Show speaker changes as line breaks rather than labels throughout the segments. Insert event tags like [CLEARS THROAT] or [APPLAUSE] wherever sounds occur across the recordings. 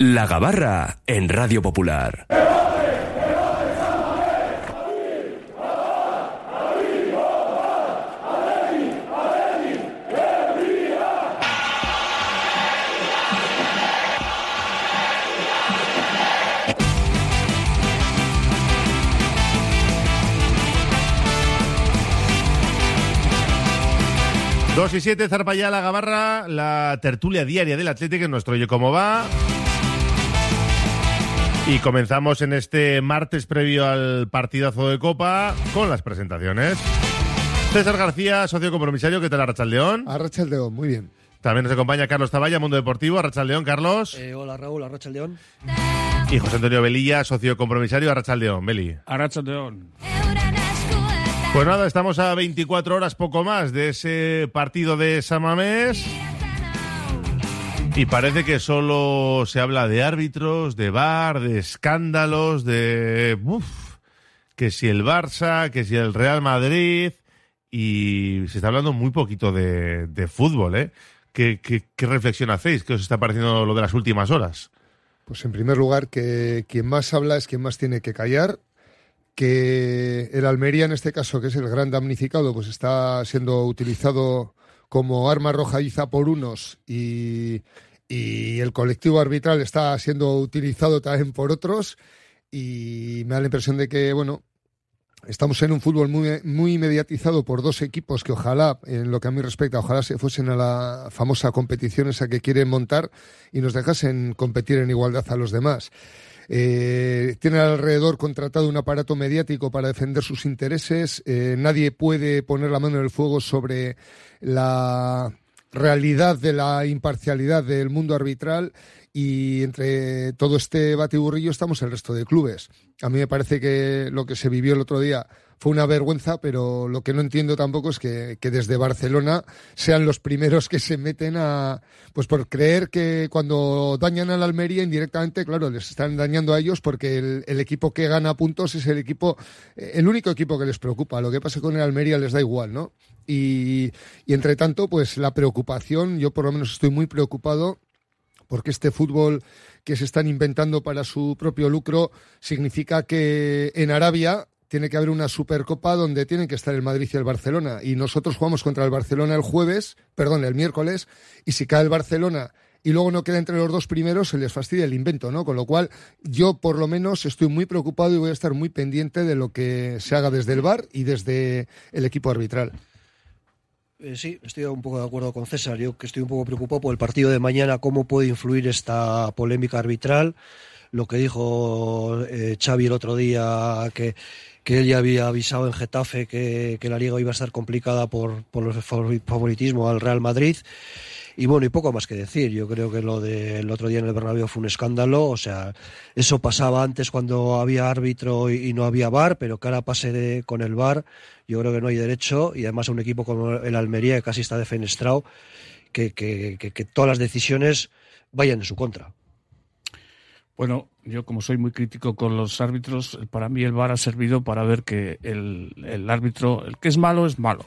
La Gabarra en Radio Popular.
2 y 7, zarpa ya la gabarra, la tertulia diaria del Atlético en nuestro Oye Cómo Va. Y comenzamos en este martes previo al partidazo de Copa con las presentaciones. César García, socio compromisario, ¿qué tal Arrachaldeón?
Arrachaldeón, muy bien.
También nos acompaña Carlos Taballa, Mundo Deportivo, Arrachaldeón, Carlos.
Eh, hola Raúl, Arrachaldeón.
Y José Antonio Velilla, socio compromisario, Arrachaldeón, Beli.
Arrachaldeón.
Pues nada, estamos a 24 horas poco más de ese partido de Samamés. Y parece que solo se habla de árbitros, de bar, de escándalos, de... Uf, que si el Barça, que si el Real Madrid... Y se está hablando muy poquito de, fútbol, ¿eh? ¿Qué, ¿Qué, qué, reflexión hacéis? ¿Qué os está pareciendo lo de las últimas horas?
Pues en primer lugar, que quien más habla es quien más tiene que callar que el Almería, en este caso, que es el gran damnificado, pues está siendo utilizado como arma arrojadiza por unos y, y, el colectivo arbitral está siendo utilizado también por otros. Y me da la impresión de que, bueno, estamos en un fútbol muy, muy mediatizado por dos equipos que ojalá, en lo que a mí respecta, ojalá se fuesen a la famosa competición esa que quieren montar y nos dejasen competir en igualdad a los demás. Eh, tiene alrededor contratado un aparato mediático para defender sus intereses. Eh, nadie puede poner la mano en el fuego sobre la realidad de la imparcialidad del mundo arbitral y entre todo este batiburrillo estamos el resto de clubes. A mí me parece que lo que se vivió el otro día fue una vergüenza, pero lo que no entiendo tampoco es que, que, desde Barcelona sean los primeros que se meten a, pues por creer que cuando dañan a la Almería indirectamente, claro, les están dañando a ellos porque el, el equipo que gana puntos es el equipo, el único equipo que les preocupa. Lo que pasa con el Almería les da igual, ¿no? Y, y entre tanto, pues la preocupación, yo por lo menos estoy muy preocupado porque este fútbol que se están inventando para su propio lucro significa que en Arabia tiene que haber una Supercopa donde tienen que estar el Madrid y el Barcelona. Y nosotros jugamos contra el Barcelona el jueves, perdón, el miércoles, y si cae el Barcelona y luego no queda entre los dos primeros, se les fastidia el invento, ¿no? Con lo cual, yo por lo menos estoy muy preocupado y voy a estar muy pendiente de lo que se haga desde el VAR y desde el equipo arbitral.
Eh, sí, estoy un poco de acuerdo con César. Yo que estoy un poco preocupado por el partido de mañana, cómo puede influir esta polémica arbitral. Lo que dijo eh, Xavi el otro día, que, que él ya había avisado en Getafe que, que la liga iba a estar complicada por, por el favoritismo al Real Madrid. Y bueno, y poco más que decir. Yo creo que lo del otro día en el Bernabéu fue un escándalo. O sea, eso pasaba antes cuando había árbitro y, no había VAR, pero ahora pase de, con el VAR, yo creo que no hay derecho. Y además un equipo como el Almería, que casi está defenestrado, que, que, que, que todas las decisiones vayan en su contra.
Bueno, yo como soy muy crítico con los árbitros, para mí el VAR ha servido para ver que el, el árbitro, el que es malo es malo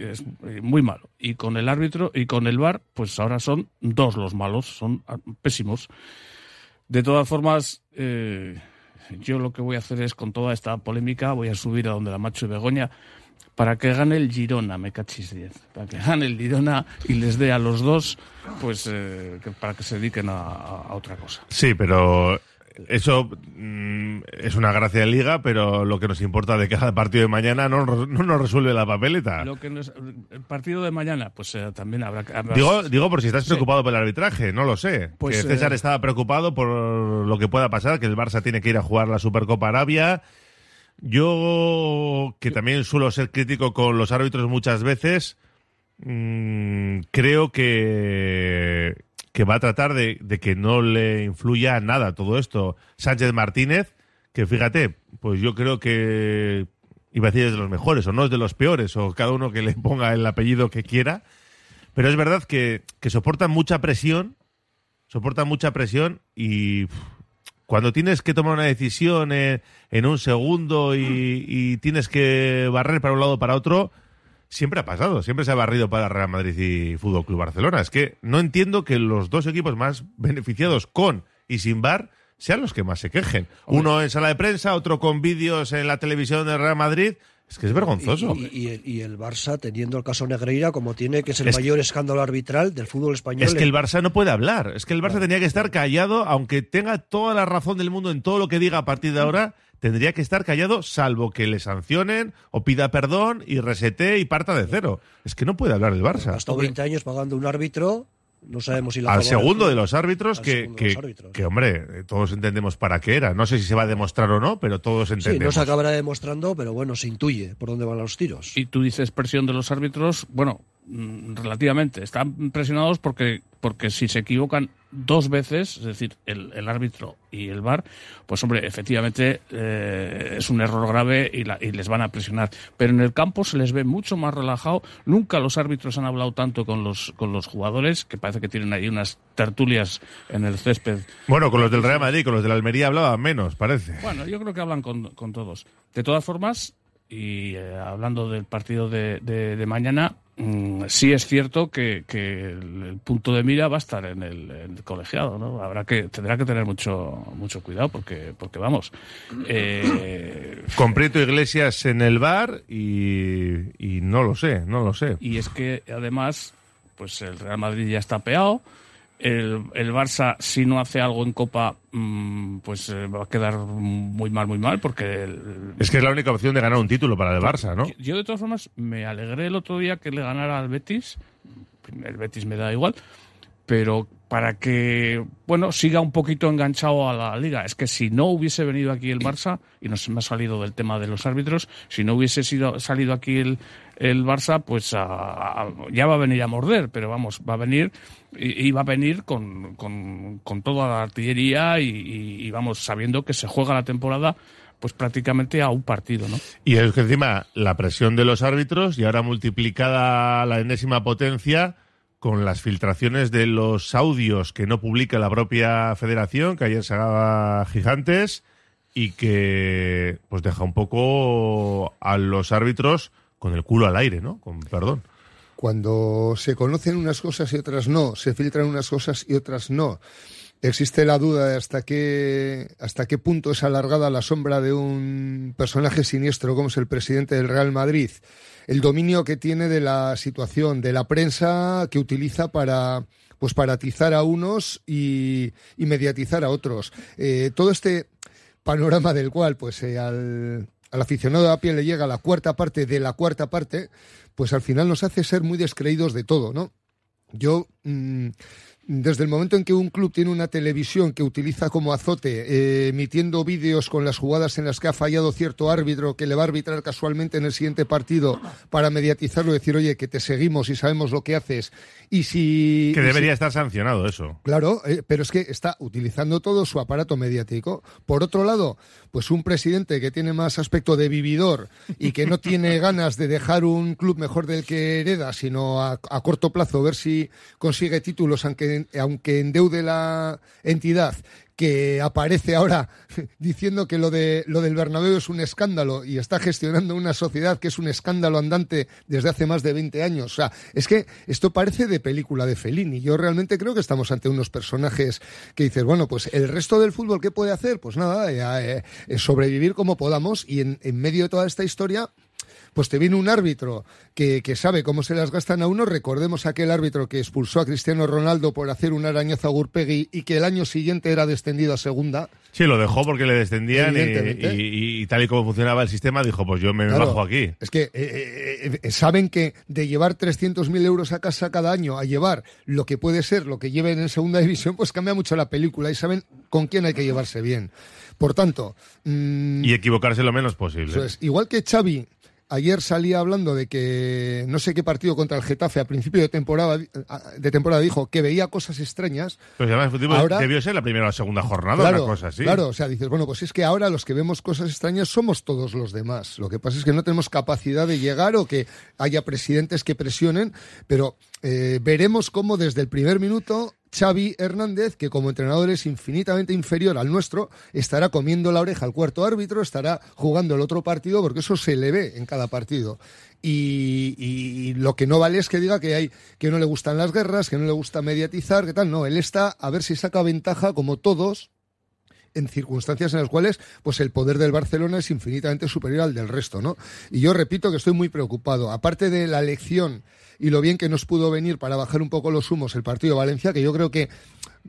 es muy malo. Y con el árbitro y con el VAR, pues ahora son dos los malos, son pésimos. De todas formas, eh, yo lo que voy a hacer es, con toda esta polémica, voy a subir a donde la Macho y Begoña para que gane el Girona, me cachis 10. Para que gane el Girona y les dé a los dos, pues, eh, para que se dediquen a, otra cosa.
Sí, pero eso mm, es una gracia de liga, pero lo que nos importa de cada partido de mañana no, no nos resuelve la papeleta.
Lo que nos, el partido de mañana, pues eh, también habrá, habrá,
Digo, digo por si estás preocupado por el arbitraje, no lo sé. Pues, que César eh... estaba preocupado por lo que pueda pasar, que el Barça tiene que ir a jugar la Supercopa Arabia. Yo, que también suelo ser crítico con los árbitros muchas veces, mmm, creo que que va a tratar de, que no le influya nada todo esto. Sánchez Martínez, que fíjate, pues yo creo que iba a decir es de los mejores, o no es de los peores, o cada uno que le ponga el apellido que quiera. Pero es verdad que, que soportan mucha presión, soportan mucha presión y cuando tienes que tomar una decisión en, en un segundo y, y, tienes que barrer para un lado o para otro, siempre ha pasado, siempre se ha barrido para Real Madrid y Fútbol Club Barcelona. Es que no entiendo que los dos equipos más beneficiados con y sin bar sean los que más se quejen. Uno en sala de prensa, otro con vídeos en la televisión del Real Madrid. Es que es vergonzoso.
Y, y- y el, y el Barça teniendo el caso Negreira como tiene, que es el
Es-
mayor escándalo arbitral del fútbol español.
Es que el Barça no puede hablar. Es que el Barça tenía que estar callado, aunque tenga toda la razón del mundo en todo lo que diga a partir de ahora, tendría que estar callado salvo que le sancionen o pida perdón y resete y parta de cero. Es que no puede hablar el Barça.
Gastó 20 años pagando un árbitro, no sabemos si la
Al segundo de los árbitros,
Al
que,
segundo de
que,
los árbitros.
que, hombre, todos entendemos para qué era. No sé si se va a demostrar o no, pero todos
Sí, no
entendemos.
se acabará demostrando, pero bueno, se intuye por dónde van los tiros.
Y tú dices presión de los árbitros, bueno, mm, relativamente. Están presionados porque, porque si se equivocan dos veces, es decir, el, el árbitro y el VAR, pues hombre, efectivamente eh, es un error grave y, la- y les van a presionar. Pero en el campo se les ve mucho más relajado. Nunca los árbitros han hablado tanto con los, con los jugadores, que parece que tienen ahí unas tertulias en el césped
Bueno, con los del Real Madrid, con los del Almería hablaba menos, parece.
bueno, yo creo que hablan con, con todos. De todas formas, y eh, hablando del partido de, de- de mañana, mm, sí es cierto que, que el, el punto de mira va a estar en el, en el colegiado, ¿no? Habrá que tendrá que tener mucho mucho cuidado porque porque vamos. eh,
Con Prieto Iglesias en el bar y, y no lo sé, no lo sé.
y es que además, pues el Real Madrid ya está peado. El, el Barça, si no hace algo en Copa, mm, pues eh, va a quedar muy mal, muy mal, porque el-
Es que es la única opción de ganar un título para el Barça, ¿no?
Yo- Yo, de todas formas, me alegré el otro día que le ganara al Betis. El Betis me da igual. Pero para que, bueno, siga un poquito enganchado a la liga. Es que si no hubiese venido aquí el Barça, y no se me ha salido del tema de los árbitros, si no hubiese sido, salido aquí el, el Barça, pues a- ya va a venir a morder, pero vamos, va a venir y, va a venir con, con- toda la artillería y, vamos, sabiendo que se juega la temporada pues prácticamente a un partido, ¿no?
Y es que encima la presión de los árbitros y ahora multiplicada la enésima potencia con las filtraciones de los audios que no publica la propia federación, que ayer se daba gigantes y que pues deja un poco a los árbitros con el culo al aire, ¿no? Con perdón.
Cuando se conocen unas cosas y otras no, se filtran unas cosas y otras no. Existe la duda de hasta qué, hasta qué punto es alargada la sombra de un personaje siniestro como es el presidente del Real Madrid. El dominio que tiene de la situación, de la prensa que utiliza para, pues para atizar a unos y, y mediatizar a otros. Eh, todo este panorama del cual, pues, eh, al, al aficionado a pie le llega la cuarta parte de la cuarta parte, pues al final nos hace ser muy descreídos de todo, ¿no? Yo, mm, desde el momento en que un club tiene una televisión que utiliza como azote, eh, emitiendo vídeos con las jugadas en las que ha fallado cierto árbitro que le va a arbitrar casualmente en el siguiente partido para mediatizarlo y decir, oye, que te seguimos y sabemos lo que haces, y si...
Que
si-
debería estar sancionado eso.
Claro, eh, pero es que está utilizando todo su aparato mediático. Por otro lado, pues un presidente que tiene más aspecto de vividor y que no tiene [LAUGHS] ganas de dejar un club mejor del que hereda, sino a, a corto plazo ver si consigue títulos, aunque, aunque endeude la entidad que aparece ahora [LAUGHS] diciendo que lo de lo del Bernabéu es un escándalo y está gestionando una sociedad que es un escándalo andante desde hace más de 20 años. O sea, es que esto parece de película de Fellini. Yo realmente creo que estamos ante unos personajes que dices, bueno, pues el resto del fútbol, ¿qué puede hacer? Pues nada, eh, eh, eh, sobrevivir como podamos y en medio de toda esta historia pues te viene un árbitro que, que sabe cómo se las gastan a uno. Recordemos aquel árbitro que expulsó a Cristiano Ronaldo por hacer un arañazo a Gurpegui y que el año siguiente era descendido a segunda.
Sí, lo dejó porque le descendían y,
Evidentemente.
y- y tal y como funcionaba el sistema, dijo, pues yo me
Claro,
bajo aquí.
Es que eh, eh, eh, saben que de llevar 300.000 euros a casa cada año a llevar lo que puede ser lo que lleven en segunda división, pues cambia mucho la película y saben con quién hay que llevarse bien. Por tanto, mm,
Y equivocarse lo menos posible.
eso es. igual que Xavi ayer salía hablando de que no sé qué partido contra el Getafe a principio de temporada, de temporada dijo que veía cosas extrañas.
Pues además,
Ahora-
debió ser la primera o la segunda jornada,
Claro,
una cosa así.
claro, o sea, dices, bueno, pues es que ahora los que vemos cosas extrañas somos todos los demás. Lo que pasa es que no tenemos capacidad de llegar o que haya presidentes que presionen, pero eh, veremos cómo desde el primer minuto Xavi Hernández, que como entrenador es infinitamente inferior al nuestro, estará comiendo la oreja al cuarto árbitro, estará jugando el otro partido, porque eso se le ve en cada partido. Y, lo que no vale es que diga que hay que no le gustan las guerras, que no le gusta mediatizar, que tal. No, él está a ver si saca ventaja, como todos, en circunstancias en las cuales pues el poder del Barcelona es infinitamente superior al del resto, ¿no? Y yo repito que estoy muy preocupado. Aparte de la elección y lo bien que nos pudo venir para bajar un poco los humos el partido de Valencia, que yo creo que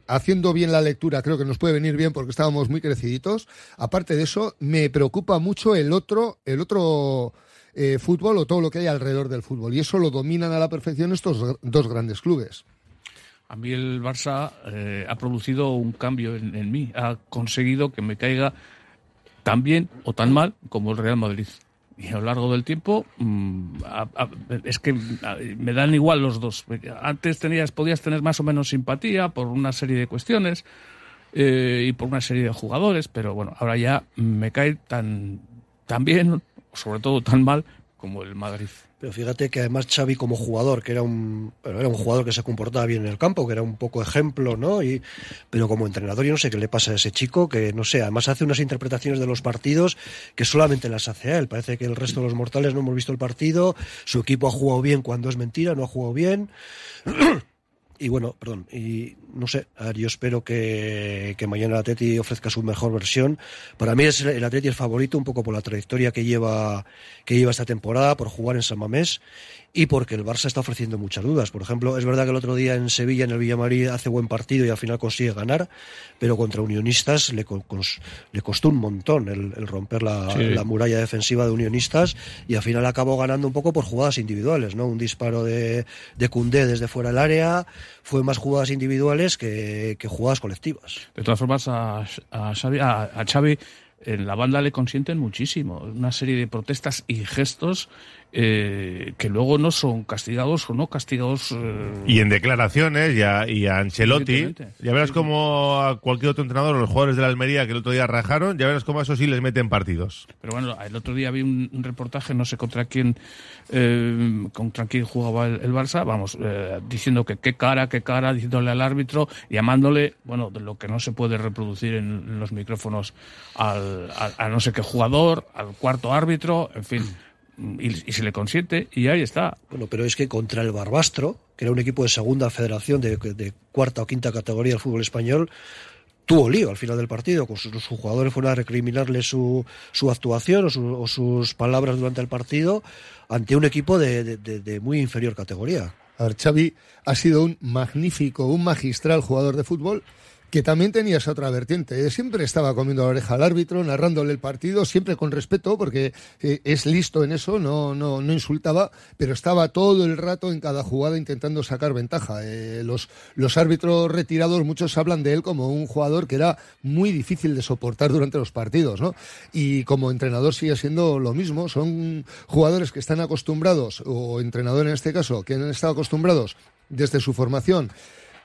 haciendo bien la lectura creo que nos puede venir bien porque estábamos muy creciditos. Aparte de eso, me preocupa mucho el otro, el otro eh, fútbol o todo lo que hay alrededor del fútbol. Y eso lo dominan a la perfección estos dos grandes clubes.
A mí el Barça eh, ha producido un cambio en, en, mí, ha conseguido que me caiga tan bien o tan mal como el Real Madrid. Y a lo largo del tiempo a, es que me dan igual los dos. Antes tenías, podías tener más o menos simpatía por una serie de cuestiones eh, y por una serie de jugadores, pero bueno, ahora ya me cae tan, tan bien, sobre todo tan mal, como el Madrid.
Pero fíjate que además Xavi como jugador, que era un, era un jugador que se comportaba bien en el campo, que era un poco ejemplo, ¿no? Y, pero como entrenador yo no sé qué le pasa a ese chico, que no sé, además hace unas interpretaciones de los partidos que solamente las hace a él. Parece que el resto de los mortales no hemos visto el partido, su equipo ha jugado bien cuando es mentira, no ha jugado bien. [CLEARS THROAT] y bueno, perdón, y no sé, a ver, yo espero que, que, mañana el Atleti ofrezca su mejor versión. Para mí es el Atleti el favorito, un poco por la trayectoria que lleva, que lleva esta temporada, por jugar en San Mamés y porque el Barça está ofreciendo muchas dudas. Por ejemplo, es verdad que el otro día en Sevilla, en el Villamarín, hace buen partido y al final consigue ganar, pero contra Unionistas le, cos, le costó un montón el, el romper la, sí. la, muralla defensiva de Unionistas y al final acabó ganando un poco por jugadas individuales, ¿no? Un disparo de, de Cundé desde fuera del área, fue más jugadas individuales que, que jugadas colectivas.
De todas formas, a, a, Xavi, en la banda le consienten muchísimo, una serie de protestas y gestos eh, que luego no son castigados o no castigados. Eh...
Y en declaraciones y a, y a Ancelotti, ya verás como a cualquier otro entrenador, los jugadores de la Almería que el otro día rajaron, ya verás como a eso sí les meten partidos.
Pero bueno, el otro día vi un, un reportaje, no sé contra quién, eh, contra quién jugaba el, el Barça, vamos, eh, diciendo que qué cara, qué cara, diciéndole al árbitro, llamándole, bueno, de lo que no se puede reproducir en, en los micrófonos al, a, a no sé qué jugador, al cuarto árbitro, en fin y, y, se le consiente y ahí está.
Bueno, pero es que contra el Barbastro, que era un equipo de segunda federación, de, de cuarta o quinta categoría del fútbol español, tuvo lío al final del partido, con sus, sus jugadores fueron a recriminarle su, su actuación o, su, o, sus palabras durante el partido ante un equipo de, de, de muy inferior categoría.
A ver, Xavi ha sido un magnífico, un magistral jugador de fútbol que también tenía esa otra vertiente. Siempre estaba comiendo la oreja al árbitro, narrándole el partido, siempre con respeto, porque eh, es listo en eso, no, no, no insultaba, pero estaba todo el rato en cada jugada intentando sacar ventaja. Eh, los, los árbitros retirados, muchos hablan de él como un jugador que era muy difícil de soportar durante los partidos, ¿no? Y como entrenador sigue siendo lo mismo, son jugadores que están acostumbrados, o entrenador en este caso, que han estado acostumbrados desde su formación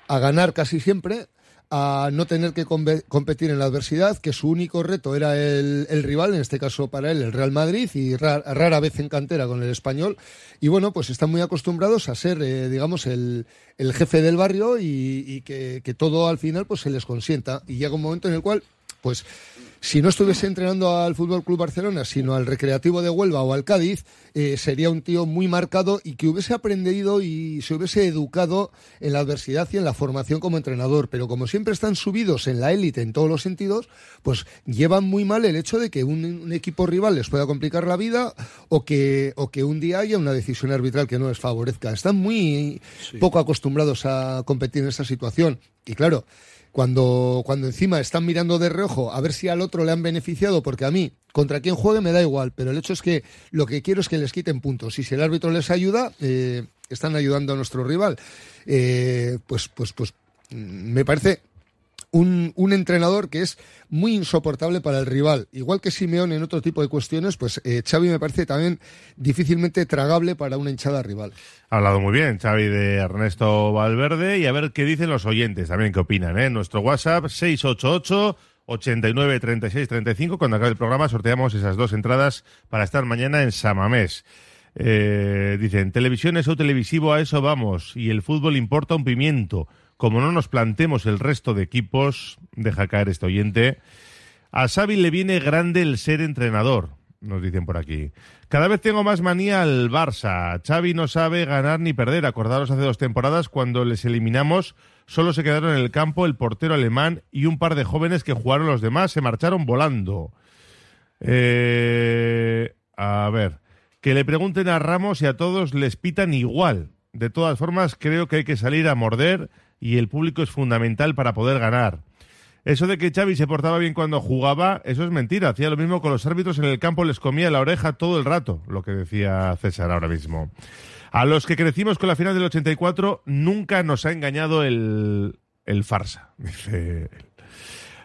a ganar casi siempre, a no tener que competir en la adversidad, que su único reto era el, rival, en este caso para él el Real Madrid, y ra rara vez en cantera con el español. Y bueno, pues están muy acostumbrados a ser, eh, digamos, el, el, jefe del barrio y, y que, que, todo al final pues se les consienta. Y llega un momento en el cual, pues si no estuviese entrenando al Fútbol Club Barcelona, sino al Recreativo de Huelva o al Cádiz, eh, sería un tío muy marcado y que hubiese aprendido y se hubiese educado en la adversidad y en la formación como entrenador. Pero como siempre están subidos en la élite en todos los sentidos, pues llevan muy mal el hecho de que un, un equipo rival les pueda complicar la vida o que, o que un día haya una decisión arbitral que no les favorezca. Están muy sí. poco acostumbrados a competir en esa situación. Y claro, cuando, cuando encima están mirando de reojo a ver si al otro le han beneficiado, porque a mí, contra quien juegue me da igual, pero el hecho es que lo que quiero es que les quiten puntos. Y si el árbitro les ayuda, eh, están ayudando a nuestro rival. Eh, pues, pues, pues me parece un, un, entrenador que es muy insoportable para el rival. Igual que Simeón en otro tipo de cuestiones, pues eh, Xavi me parece también difícilmente tragable para una hinchada rival.
Ha hablado muy bien Xavi de Ernesto Valverde y a ver qué dicen los oyentes también, qué opinan. ¿eh? Nuestro WhatsApp 688 89 36 35. Cuando acabe el programa sorteamos esas dos entradas para estar mañana en Samamés. Eh, dicen, televisión es o televisivo, a eso vamos. Y el fútbol importa un pimiento como no nos plantemos el resto de equipos, deja caer este oyente, a Xavi le viene grande el ser entrenador, nos dicen por aquí. Cada vez tengo más manía al Barça. Xavi no sabe ganar ni perder. Acordaros hace dos temporadas cuando les eliminamos, solo se quedaron en el campo el portero alemán y un par de jóvenes que jugaron los demás, se marcharon volando. Eh, a ver, que le pregunten a Ramos y a todos les pitan igual. De todas formas, creo que hay que salir a morder y el público es fundamental para poder ganar. Eso de que Xavi se portaba bien cuando jugaba, eso es mentira. Hacía lo mismo con los árbitros en el campo, les comía la oreja todo el rato, lo que decía César ahora mismo. A los que crecimos con la final del 84, nunca nos ha engañado el, farsa, [LAUGHS] dice él.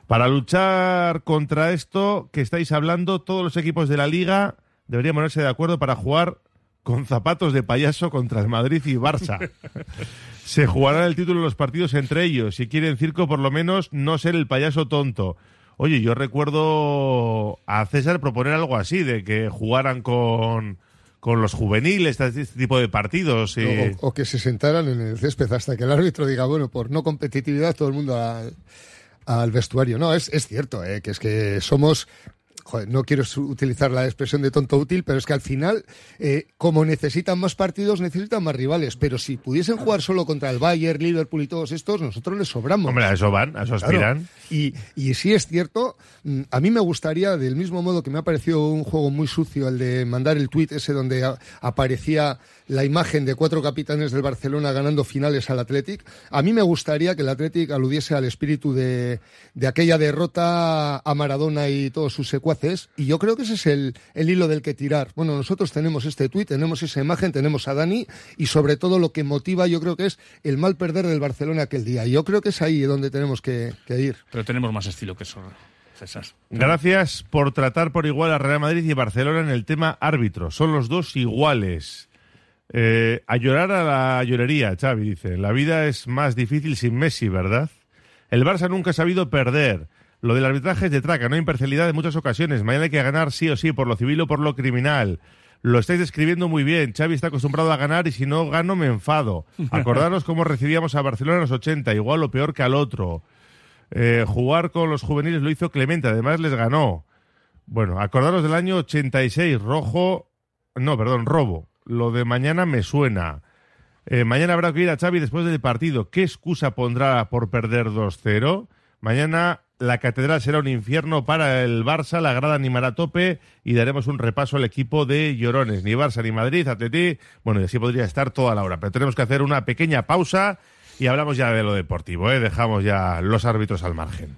Para luchar contra esto que estáis hablando, todos los equipos de la liga deberían ponerse de acuerdo para jugar con zapatos de payaso contra el Madrid y Barça. [LAUGHS] Se jugará el título de los partidos entre ellos. Si quieren circo, por lo menos no ser el payaso tonto. Oye, yo recuerdo a César proponer algo así, de que jugaran con, con los juveniles, este tipo de partidos.
O, que se sentaran en el césped hasta que el árbitro diga, bueno, por no competitividad, todo el mundo al, al vestuario. No, es, es cierto, ¿eh? que es que somos Joder, no quiero utilizar la expresión de tonto útil, pero es que al final, eh, como necesitan más partidos, necesitan más rivales. Pero si pudiesen jugar solo contra el Bayern, Liverpool y todos estos, nosotros les sobramos.
Hombre, a eso van, a eso aspiran.
Claro. Y, y sí es cierto, mm, a mí me gustaría, del mismo modo que me ha parecido un juego muy sucio el de mandar el tuit ese donde aparecía la imagen de cuatro capitanes del Barcelona ganando finales al Athletic. A mí me gustaría que el Athletic aludiese al espíritu de, de aquella derrota a Maradona y todos sus secuaces. Y yo creo que ese es el, el hilo del que tirar. Bueno, nosotros tenemos este tuit, tenemos esa imagen, tenemos a Dani y sobre todo lo que motiva yo creo que es el mal perder del Barcelona aquel día. Y yo creo que es ahí donde tenemos que, que ir.
Pero tenemos más estilo que eso. César.
Gracias por tratar por igual a Real Madrid y Barcelona en el tema árbitro. Son los dos iguales. Eh, a llorar a la llorería, Xavi dice. La vida es más difícil sin Messi, ¿verdad? El Barça nunca ha sabido perder. Lo del arbitraje es de traca, no hay imparcialidad en muchas ocasiones. Mañana hay que ganar sí o sí, por lo civil o por lo criminal. Lo estáis describiendo muy bien. Xavi está acostumbrado a ganar y si no gano me enfado. [LAUGHS] Acordaros cómo recibíamos a Barcelona en los 80, igual o peor que al otro. Eh, jugar con los juveniles lo hizo Clemente, además les ganó. Bueno, acordaros del año 86, rojo, no, perdón, robo. Lo de mañana me suena. Eh, mañana habrá que ir a Xavi después del partido. ¿Qué excusa pondrá por perder 2-0? Mañana la catedral será un infierno para el Barça, la grada animará a tope y daremos un repaso al equipo de llorones. Ni Barça ni Madrid, Atleti. Bueno, y así podría estar toda la hora. Pero tenemos que hacer una pequeña pausa y hablamos ya de lo deportivo. ¿eh? Dejamos ya los árbitros al margen.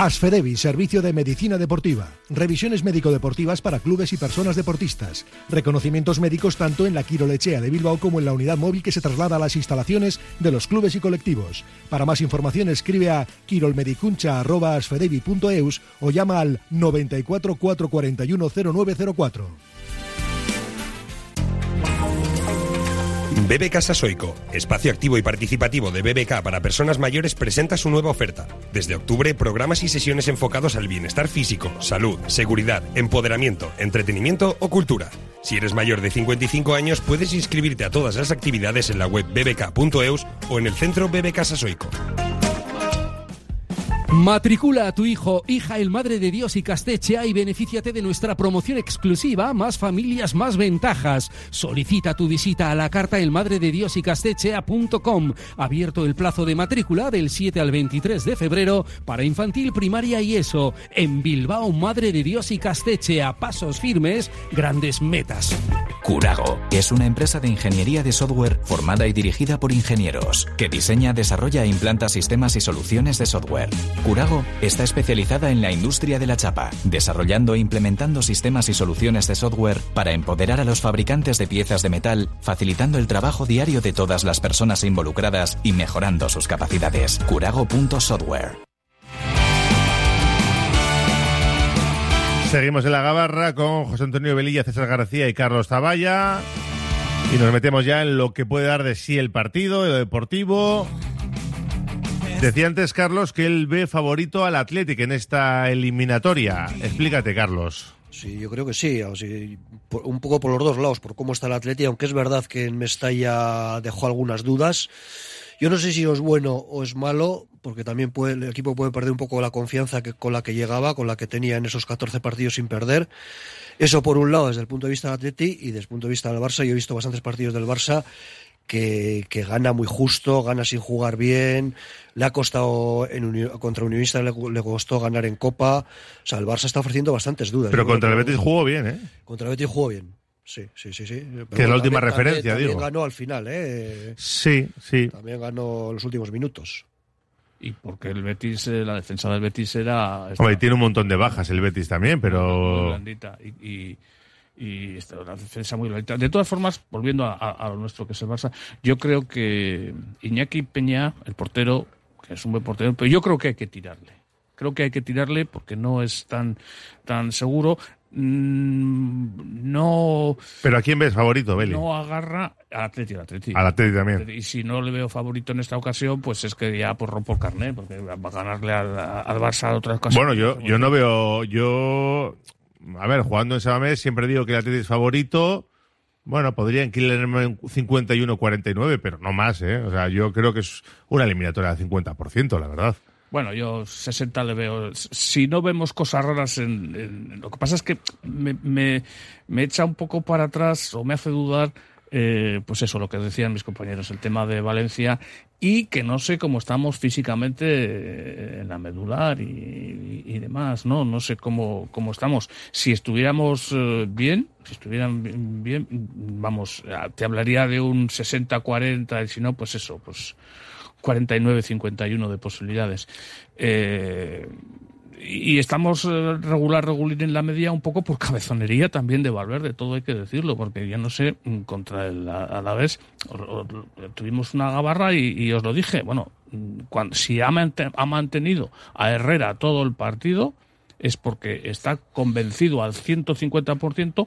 Asfedevi, Servicio de Medicina Deportiva. Revisiones médico-deportivas para clubes y personas deportistas. Reconocimientos médicos tanto en la Quirolechea de Bilbao como en la unidad móvil que se traslada a las instalaciones de los clubes y colectivos. Para más información escribe a quirolmedicuncha.asfedevi.eus o llama al 94 441 0904.
BBK Sasoico, espacio activo y participativo de BBK para personas mayores, presenta su nueva oferta. Desde octubre, programas y sesiones enfocados al bienestar físico, salud, seguridad, empoderamiento, entretenimiento o cultura. Si eres mayor de 55 años, puedes inscribirte a todas las actividades en la web bbk.eus o en el centro BBK Sasoico.
Matricula a tu hijo, hija el Madre de Dios y Castechea y benefíciate de nuestra promoción exclusiva Más familias, más ventajas. Solicita tu visita a la carta el Madre de Dios y Castechea.com. Abierto el plazo de matrícula del 7 al 23 de febrero para infantil, primaria y eso. En Bilbao, Madre de Dios y Castechea. Pasos firmes, grandes metas.
Curago es una empresa de ingeniería de software formada y dirigida por ingenieros que diseña, desarrolla e implanta sistemas y soluciones de software. Curago está especializada en la industria de la chapa, desarrollando e implementando sistemas y soluciones de software para empoderar a los fabricantes de piezas de metal, facilitando el trabajo diario de todas las personas involucradas y mejorando sus capacidades. Curago.software.
Seguimos en la gabarra con José Antonio Velilla, César García y Carlos Taballa. Y nos metemos ya en lo que puede dar de sí el partido, el deportivo. Decía antes Carlos que él ve favorito al Athletic en esta eliminatoria. Explícate, Carlos.
Sí, yo creo que sí, un poco por los dos lados, por cómo está el Athletic, aunque es verdad que en Mestalla dejó algunas dudas. Yo no sé si es bueno o es malo, porque también el equipo puede perder un poco la confianza con la que llegaba, con la que tenía en esos 14 partidos sin perder. Eso por un lado desde el punto de vista del Atleti y desde el punto de vista del Barça. Yo he visto bastantes partidos del Barça que, que, gana muy justo, gana sin jugar bien, le ha costado en contra Unionista le, le, costó ganar en Copa, o sea, el Barça está ofreciendo bastantes dudas.
Pero contra el Betis jugó bien, ¿eh?
Contra el Betis jugó bien. Sí, sí, sí, sí. Pero
que es la última referencia,
también,
digo.
También ganó al final, ¿eh?
Sí, sí.
También ganó los últimos minutos.
Y porque el Betis, eh, la defensa del Betis era...
Hombre, tiene un montón de bajas el Betis también, pero...
Muy blandita. Y, y, y esta, una defensa muy blandita. De todas formas, volviendo a, a, a, lo nuestro, que es el Barça, yo creo que Iñaki Peña, el portero, que es un buen portero, pero yo creo que hay que tirarle. Creo que hay que tirarle porque no es tan, tan seguro. Mm, no.
¿Pero a quién ves favorito, Beli?
No agarra al Atleti, al Atleti.
Al Atleti también.
Y si no le veo favorito en esta ocasión, pues es que ya pues rompo el carnet, porque va a ganarle al, al Barça otra ocasión.
Bueno, yo, yo no veo. Yo. A ver, jugando en Sabamés siempre digo que el Atleti es favorito. Bueno, podría inclinarme en 51-49, pero no más, ¿eh? O sea, yo creo que es una eliminatoria del 50%, la verdad.
Bueno, yo 60 le veo. Si no vemos cosas raras en. lo que pasa es que me, echa un poco para atrás o me hace dudar, eh, pues eso, lo que decían mis compañeros, el tema de Valencia y que no sé cómo estamos físicamente en la medular y demás, ¿no? No sé cómo, cómo estamos. Si estuviéramos eh, bien, si estuvieran bien, vamos, te hablaría de un 60-40 y si no, pues eso, pues 49-51 de posibilidades. Eh, y estamos regular, regular en la media un poco por cabezonería también de Valverde, todo hay que decirlo, porque ya no sé, contra el Alavés tuvimos una gabarra y, os lo dije, bueno, cuando, si ha, ha mantenido a Herrera todo el partido, es porque está convencido al 150%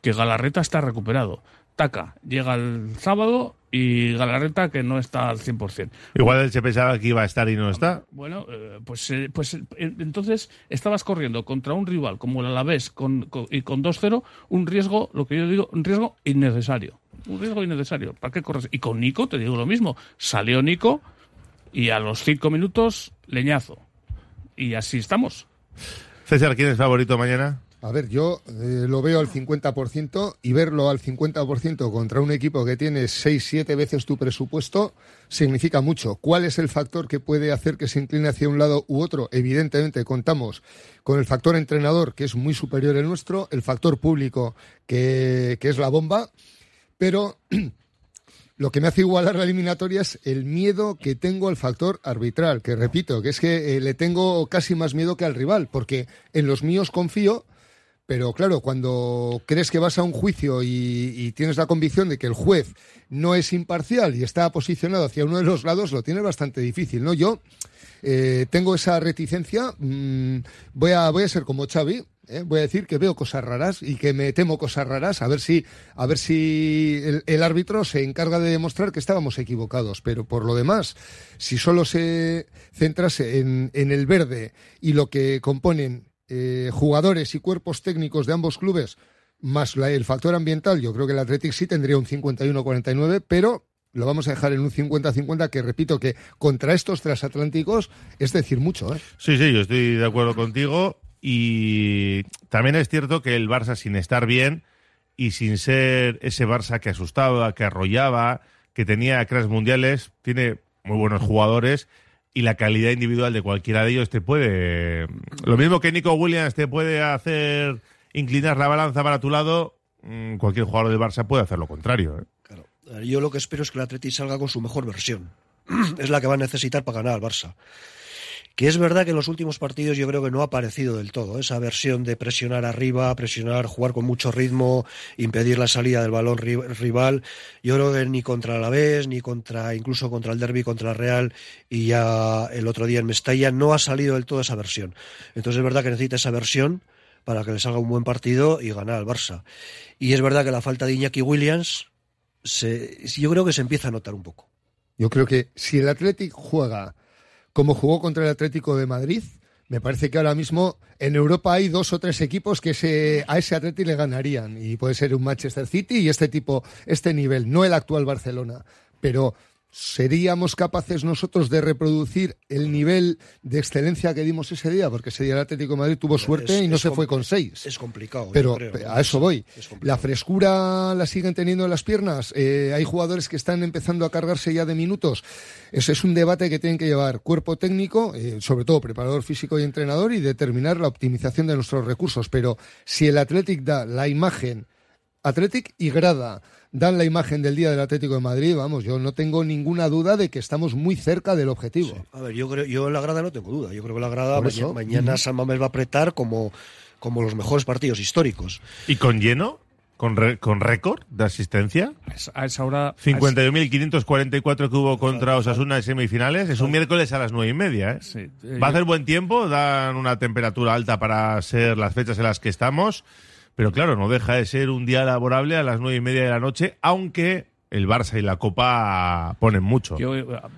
que Galarreta está recuperado. Taca llega el sábado y Galarreta que no está al 100%.
Igual él se pensaba que iba a estar y no está.
Bueno, eh, pues, eh, pues eh, entonces estabas corriendo contra un rival como el Alavés con, con, y con 2-0 un riesgo, lo que yo digo, un riesgo innecesario. Un riesgo innecesario. ¿Para qué corres? Y con Nico te digo lo mismo. Salió Nico y a los 5 minutos leñazo. Y así estamos.
César, ¿quién es favorito mañana?
A ver, yo eh, lo veo al 50% y verlo al 50% contra un equipo que tiene 6, 7 veces tu presupuesto significa mucho. ¿Cuál es el factor que puede hacer que se incline hacia un lado u otro? Evidentemente contamos con el factor entrenador, que es muy superior al nuestro, el factor público, que, es la bomba, pero [CLEARS THROAT] lo que me hace igualar la eliminatoria es el miedo que tengo al factor arbitral, que repito, que es que eh, le tengo casi más miedo que al rival, porque en los míos confío, pero claro, cuando crees que vas a un juicio y, tienes la convicción de que el juez no es imparcial y está posicionado hacia uno de los lados, lo tienes bastante difícil, ¿no? Yo eh, tengo esa reticencia, mmm, voy, a, voy a ser como Xavi, ¿eh? voy a decir que veo cosas raras y que me temo cosas raras, a ver si, a ver si el, árbitro se encarga de demostrar que estábamos equivocados, pero por lo demás, si solo se centrase en, en el verde y lo que componen eh, jugadores y cuerpos técnicos de ambos clubes, más la, el factor ambiental, yo creo que el Athletic sí tendría un 51-49, pero lo vamos a dejar en un 50-50 que repito que contra estos transatlánticos es decir mucho. ¿eh?
Sí, sí, yo estoy de acuerdo contigo y también es cierto que el Barça sin estar bien y sin ser ese Barça que asustaba, que arrollaba, que tenía cracks mundiales, tiene muy buenos jugadores y la calidad individual de cualquiera de ellos te puede. Lo mismo que Nico Williams te puede hacer inclinar la balanza para tu lado, mm, cualquier jugador del Barça puede hacer lo contrario. ¿eh?
Claro. Yo lo que espero es que el Atleti salga con su mejor versión. [CLEARS THROAT] es la que va a necesitar para ganar al Barça. Que es verdad que en los últimos partidos yo creo que no ha aparecido del todo esa versión de presionar arriba, presionar, jugar con mucho ritmo, impedir la salida del balón rival. Yo creo que ni contra la vez ni contra incluso contra el Derby, contra el Real y ya el otro día en Mestalla no ha salido del todo esa versión. Entonces es verdad que necesita esa versión para que le salga un buen partido y ganar al Barça. Y es verdad que la falta de Iñaki Williams se, yo creo que se empieza a notar un poco.
Yo creo que si el Athletic juega como jugó contra el Atlético de Madrid, me parece que ahora mismo en Europa hay dos o tres equipos que se, a ese Atlético le ganarían. Y puede ser un Manchester City y este tipo, este nivel, no el actual Barcelona. Pero ¿Seríamos capaces nosotros de reproducir el nivel de excelencia que dimos ese día? Porque ese día el Atlético de Madrid tuvo suerte y no se fue con seis.
Es complicado.
Pero a eso voy. ¿La frescura la siguen teniendo en las piernas? Eh, ¿Hay jugadores que están empezando a cargarse ya de minutos? Ese es un debate que tienen que llevar cuerpo técnico, eh, sobre todo preparador físico y entrenador, y determinar la optimización de nuestros recursos. Pero si el Atlético da la imagen, Atlético y grada, dan la imagen del día del Atlético de Madrid, vamos, yo no tengo ninguna duda de que estamos muy cerca del objetivo.
A ver, yo creo, yo en la grada no tengo duda. Yo creo que la grada mañana, San Mamés va a apretar como, como los mejores partidos históricos.
¿Y con lleno? ¿Con, con récord de asistencia?
A esa hora.
51.544 que hubo contra Osasuna en semifinales. Es un miércoles a las nueve y media. ¿eh? Va a hacer buen tiempo, dan una temperatura alta para ser las fechas en las que estamos. Pero claro, no deja de ser un día laborable a las nueve y media de la noche, aunque el Barça y la Copa ponen mucho.
Yo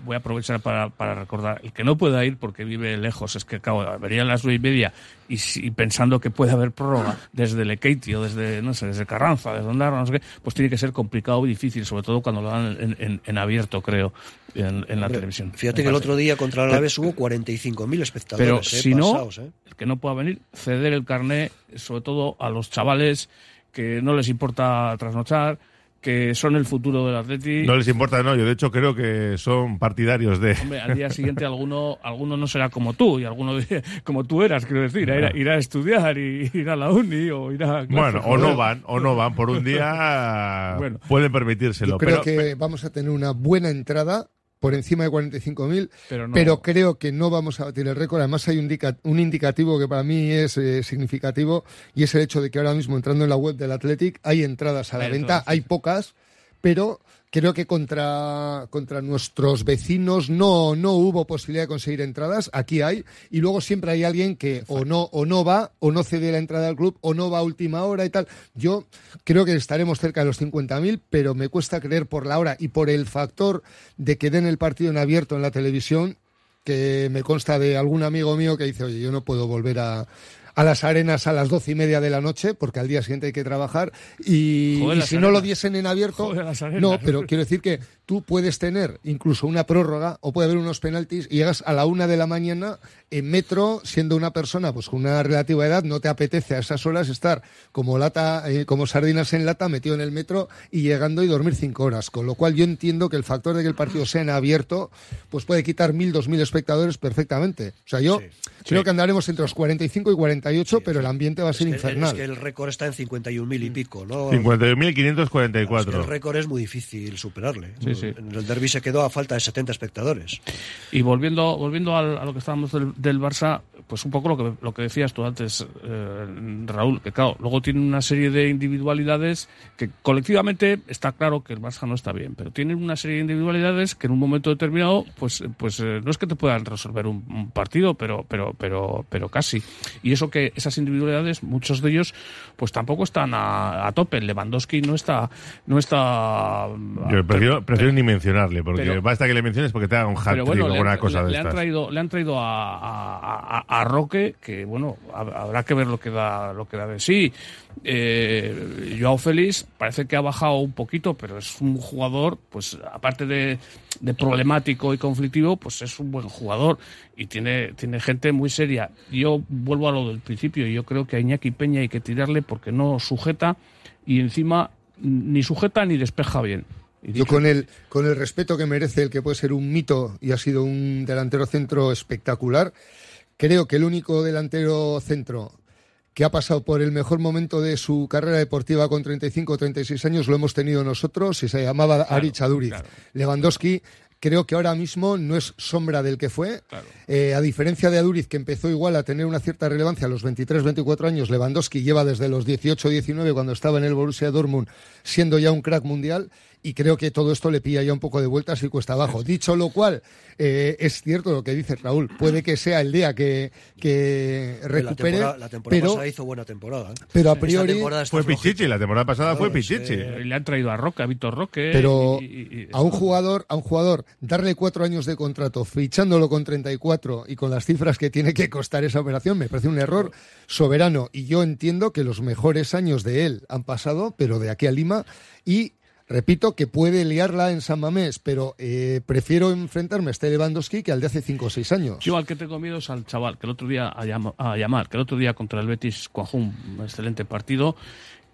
voy a aprovechar para, recordar, el que no pueda ir porque vive lejos, es que acabo, vería las nueve y media y, pensando que puede haber prórroga desde Lekeiti o desde, no sé, desde Carranza, desde Ondarra, no sé qué, pues tiene que ser complicado y difícil, sobre todo cuando lo dan en, abierto, creo, en, la televisión.
Fíjate que el otro día contra la Aves hubo 45.000 espectadores.
Pero
eh,
si no, ¿eh? el que no pueda venir, ceder el carné, sobre todo a los chavales que no les importa trasnochar, que son el futuro del Atleti.
No les importa, no. Yo, de hecho, creo que son partidarios de.
Hombre, al día siguiente alguno, alguno no será como tú y alguno [LAUGHS] como tú eras, quiero decir. Irá, a estudiar y [LAUGHS] ir a la uni o ir a.
Bueno, o no van, o no van por un día. [LAUGHS] bueno, pueden permitírselo.
Yo creo que vamos a tener una buena entrada por encima de 45.000, pero, pero creo que no vamos a batir el récord. Además, hay un, un indicativo que para mí es eh, significativo y es el hecho de que ahora mismo entrando en la web del Athletic hay entradas a la venta, hay pocas, pero creo que contra, contra nuestros vecinos no, no hubo posibilidad de conseguir entradas. Aquí hay. Y luego siempre hay alguien que o no, o no va, o no cede la entrada al club, o no va a última hora y tal. Yo creo que estaremos cerca de los 50.000, pero me cuesta creer por la hora y por el factor de que den el partido en abierto en la televisión que me consta de algún amigo mío que dice, oye, yo no puedo volver a, a las arenas a las doce y media de la noche, porque al día siguiente hay que trabajar, y, si no lo diesen en abierto, no, pero quiero decir que tú puedes tener incluso una prórroga o puede haber unos penaltis y llegas a la una de la mañana en metro, siendo una persona pues con una relativa edad, no te apetece a esas horas estar como lata, eh, como sardinas en lata, metido en el metro y llegando y dormir cinco horas. Con lo cual yo entiendo que el factor de que el partido sea en abierto, pues puede quitar mil, dos mil espectadores perfectamente. O sea, yo creo que andaremos entre los 45 y 48, pero el ambiente va a ser infernal.
es que el récord está en 51.000 y pico, ¿no?
51.544.
el récord es muy difícil superarle. En el derby se quedó a falta de 70 espectadores.
Y volviendo, volviendo a lo que estábamos del, del, Barça, pues un poco lo que, lo que decías tú antes, eh, Raúl, que claro, luego tiene una serie de individualidades que colectivamente está claro que el Barça no está bien, pero tienen una serie de individualidades que en un momento determinado, pues, pues eh, no es que te puedan resolver un, partido, pero, pero, pero, pero casi. Y eso que esas individualidades, muchos de ellos, pues tampoco están a, tope. Lewandowski no está, no está.
Yo prefiero, prefiero ni mencionarle, porque basta que le menciones porque te haga un hat-trick o alguna cosa
le,
de
Han traído, le han traído a, a, Roque, que bueno, habrá que ver lo que da, lo que da de sí. Eh, Joao Félix parece que ha bajado un poquito, pero es un jugador, pues aparte de, de, problemático y conflictivo, pues es un buen jugador y tiene, tiene gente muy seria. Yo vuelvo a lo del principio, yo creo que a Iñaki Peña hay que tirarle porque no sujeta y encima ni sujeta ni despeja bien.
Yo con el, con el respeto que merece el que puede ser un mito y ha sido un delantero centro espectacular, creo que el único delantero centro que ha pasado por el mejor momento de su carrera deportiva con 35 o 36 años lo hemos tenido nosotros y se llamaba Ari Chaduriz. Lewandowski creo que ahora mismo no es sombra del que fue. Eh, a diferencia de Aduriz, que empezó igual a tener una cierta relevancia a los 23, 24 años, Lewandowski lleva desde los 18, 19, cuando estaba en el Borussia Dortmund, siendo ya un crack mundial y creo que todo esto le pilla ya un poco de vueltas y cuesta abajo. Dicho lo cual, eh, es cierto lo que dice Raúl, puede que sea el día que, que recupere,
la temporada, la
pero,
pasada hizo buena temporada. ¿eh?
pero a priori
Fue. Pichichi, la temporada pasada fue Pichichi.
Eh, le han traído a Roque, a Víctor Roque.
Pero
y- y- y-
a un jugador, a un jugador, darle cuatro años de contrato, fichándolo con 34 y con las cifras que tiene que costar esa operación, me parece un error soberano. Y yo entiendo que los mejores años de él han pasado, pero de aquí a Lima, y repito que puede liarla en San Mamés, pero eh, prefiero enfrentarme a este Lewandowski que al de hace cinco o seis años.
Yo al que tengo miedo es al chaval, que el otro día a, llama- a llamar, que el otro día contra el Betis Cuajún, un excelente partido.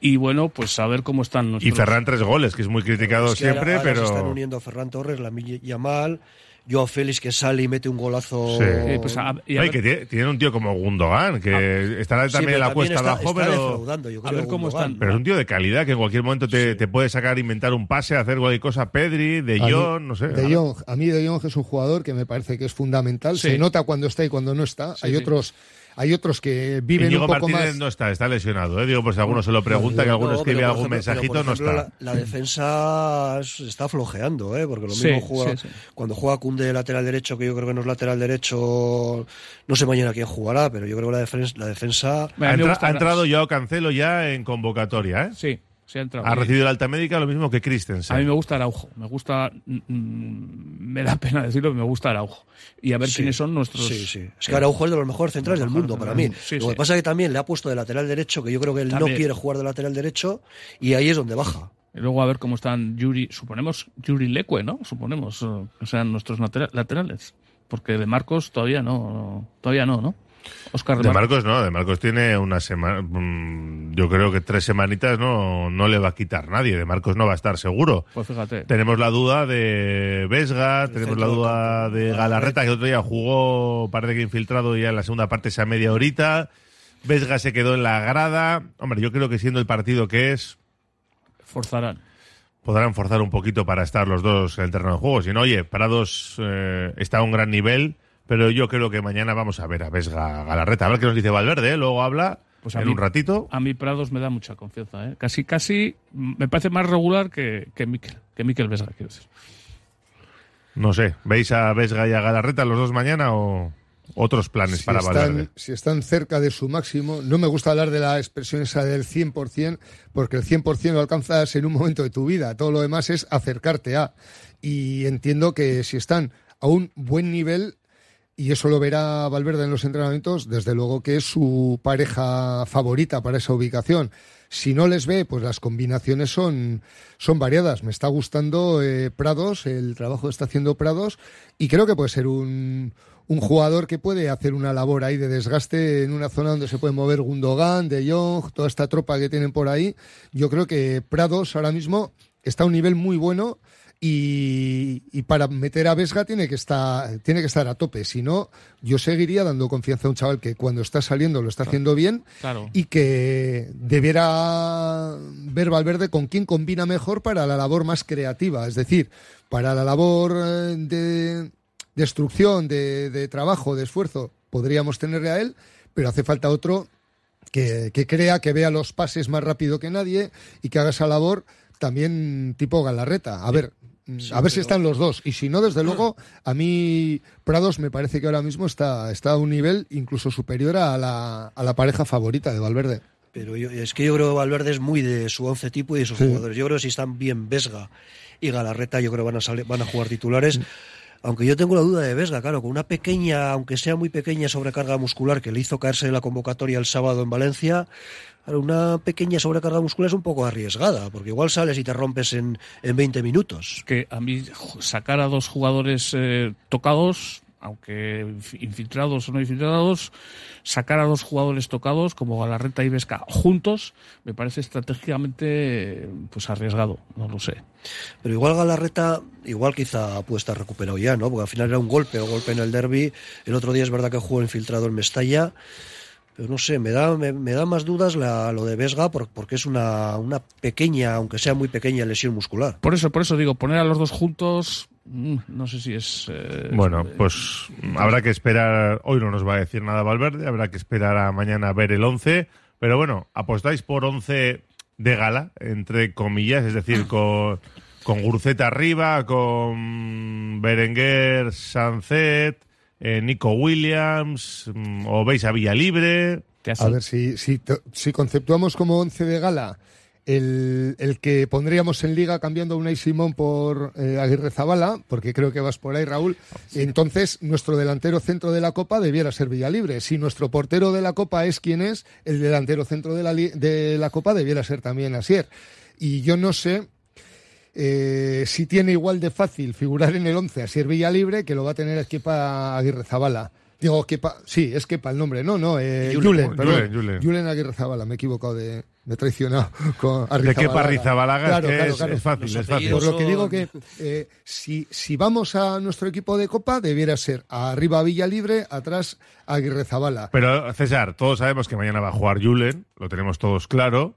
Y bueno, pues a ver cómo están
Y
nuestros...
Ferran tres goles, que es muy criticado
Es que ahora-
siempre,
ahora se están
pero...
uniendo Ferran Torres, la Yamal, Joao Félix que sale y mete un golazo.
Sí.
Eh, pues a- y a
Ay,
ver-
que tiene, tiene un tío como Gundogan, que estará
Sí,
también
pero
en la
también
cuesta
está-
abajo,
está
pero...
defraudando, yo
A
creo,
ver cómo
Gundogan.
están.
Pero es un tío de calidad que en cualquier momento te, te puede sacar, inventar un pase, hacer cualquier cosa. Pedri, De
A mí-
Jong, no sé.
De Jong, a mí De Jong es un jugador que me parece que es fundamental.
Sí.
Se nota cuando está y cuando no está. hay
sí.
otros, hay otros que viven
Íñigo
un poco
Martínez
más.
no está, está lesionado. ¿eh? Digo, por si alguno se lo pregunta, que alguno
No,
escribe
pero,
algún
ejemplo-
mensajito,
por
no
ejemplo,
está.
La, la defensa es- está flojeando, ¿eh? porque lo
Sí,
mismo juega,
sí, sí.
cuando juega Kunde de lateral derecho, que yo creo que no es lateral derecho, no sé mañana quién jugará, pero yo creo que la defensa, la defensa
Ha, entra- ha entrado Joao Cancelo ya en convocatoria, ¿eh?
Sí, ha entrado.
Ha
Y-
recibido la alta médica lo mismo que Christensen.
A mí me gusta Araujo, me gusta, mm, me da pena decirlo, me gusta Araujo. Y a ver
Sí,
quiénes son nuestros...
Sí, sí. Es que Araujo es de los mejores centrales del mundo para mí.
Sí,
Lo
sí.
que pasa es que también le ha puesto de lateral derecho, que yo creo que él
También.
no quiere jugar de lateral derecho, y ahí es donde baja.
Y luego a ver cómo están Yuri, suponemos Yuri Leque, ¿no? Suponemos eh, que sean nuestros latera- laterales. Porque de Marcos todavía no, todavía no, ¿no? Oscar
De Marcos no, de Marcos tiene una semana, yo creo que tres semanitas no, no le va a quitar nadie, de Marcos no va a estar seguro.
Pues fíjate.
Tenemos la duda de Vesga,
El
tenemos la duda de Galarreta, que otro día jugó, parece que infiltrado ya en la segunda parte esa media horita. Vesga se quedó en la grada. Hombre, yo creo que siendo el partido que es,
Forzarán.
podrán forzar un poquito para estar los dos en el terreno de juego. Si no, oye, Prados eh, está a un gran nivel, pero yo creo que mañana vamos a ver a Vesga Galarreta. A ver qué nos dice Valverde, ¿eh? luego habla
Pues a
en
mí-
un ratito.
A mí Prados me da mucha confianza, ¿eh? Casi, casi me parece más regular que, que Miquel, que Miquel Vesga, quiero decir.
No sé, ¿veis a Vesga y a Galarreta los dos mañana o otros planes
si
para Valverde?
si están cerca de su máximo, no me gusta hablar de la expresión esa del 100%, porque el 100% lo alcanzas en un momento de tu vida, todo lo demás es acercarte a. Y entiendo que si están a un buen nivel, y eso lo verá Valverde en los entrenamientos, desde luego que es su pareja favorita para esa ubicación. Si no les ve, pues las combinaciones son, son variadas. Me está gustando eh, Prados, el trabajo que está haciendo Prados, y creo que puede ser un, un jugador que puede hacer una labor ahí de desgaste en una zona donde se puede mover Gundogan, De Jong, toda esta tropa que tienen por ahí. Yo creo que Prados ahora mismo está a un nivel muy bueno y, y para meter a Vesga tiene que estar tiene que estar a tope. Si no, yo seguiría dando confianza a un chaval que cuando está saliendo lo está haciendo bien
Claro.
y que debiera ver Valverde con quién combina mejor para la labor más creativa, es decir, para la labor eh, de destrucción, de, de trabajo, de esfuerzo, podríamos tenerle a él, pero hace falta otro que, que crea, que vea los pases más rápido que nadie y que haga esa labor también tipo Galarreta. A ver, a ver si están los dos. Y si no, desde luego, a mí Prados me parece que ahora mismo está, está a un nivel incluso superior a la, a la pareja favorita de Valverde.
Pero yo- es que yo creo que Valverde es muy de su once tipo y de sus
Sí.
jugadores. Yo creo que si están bien Vesga y Galarreta, yo creo que van a, salir, van a jugar titulares. Aunque yo tengo la duda de Vesga, claro, con una pequeña, aunque sea muy pequeña sobrecarga muscular que le hizo caerse en la convocatoria el sábado en Valencia, una pequeña sobrecarga muscular es un poco arriesgada, porque igual sales y te rompes en, en 20 minutos.
que a mí sacar a dos jugadores eh, tocados, aunque inf- infiltrados o no infiltrados, sacar a dos jugadores tocados como Galarreta y Vesca juntos, me parece estratégicamente pues arriesgado, no lo sé.
Pero igual Galarreta, igual quizá puede estar recuperado ya, ¿no? Porque al final era un golpe, o golpe en el derby. El otro día es verdad que jugó infiltrado en Mestalla. Pero no sé, me da, me, me da más dudas la- lo de Vesga por- porque es una, una pequeña, aunque sea muy pequeña, lesión muscular.
Por eso, por eso digo, poner a los dos juntos mm, no sé si es... eh,
Bueno,
eh,
pues habrá que esperar. Hoy no nos va a decir nada Valverde, habrá que esperar a mañana a ver el 11. Pero bueno, apostáis por 11 de gala, entre comillas, es decir, con, con Gurceta arriba, con Berenguer, Sancet, eh, Nico Williams, mm, o veis a Villalibre.
que has-
A ver, si, si, conceptuamos como once de gala el, el que pondríamos en liga cambiando a Unai Simón por eh, Aguirre Zabala, porque creo que vas por ahí, Raúl, entonces nuestro delantero centro de la Copa debiera ser Villalibre. Si nuestro portero de la Copa es quien es, el delantero centro de la, de la Copa debiera ser también Asier. Y yo no sé eh, si tiene igual de fácil figurar en el 11 Asier Villalibre que lo va a tener Esquepa Aguirre Zabala. Digo, Kepa, sí, es Kepa el nombre, no, no, eh,
Julen,
Julen,
Julen,
perdón.
Julen.
Julen Aguirre Zabala, me he equivocado de, me he traicionado [LAUGHS] con
De Kepa.
Arrizabalaga,
es
Claro,
que
claro,
es,
claro.
es fácil, es fácil.
Por lo que digo que eh, si, si vamos a nuestro equipo de Copa, debiera ser arriba Villa Libre, atrás Aguirre Zabala.
Pero César, todos sabemos que mañana va a jugar Julen, lo tenemos todos claro.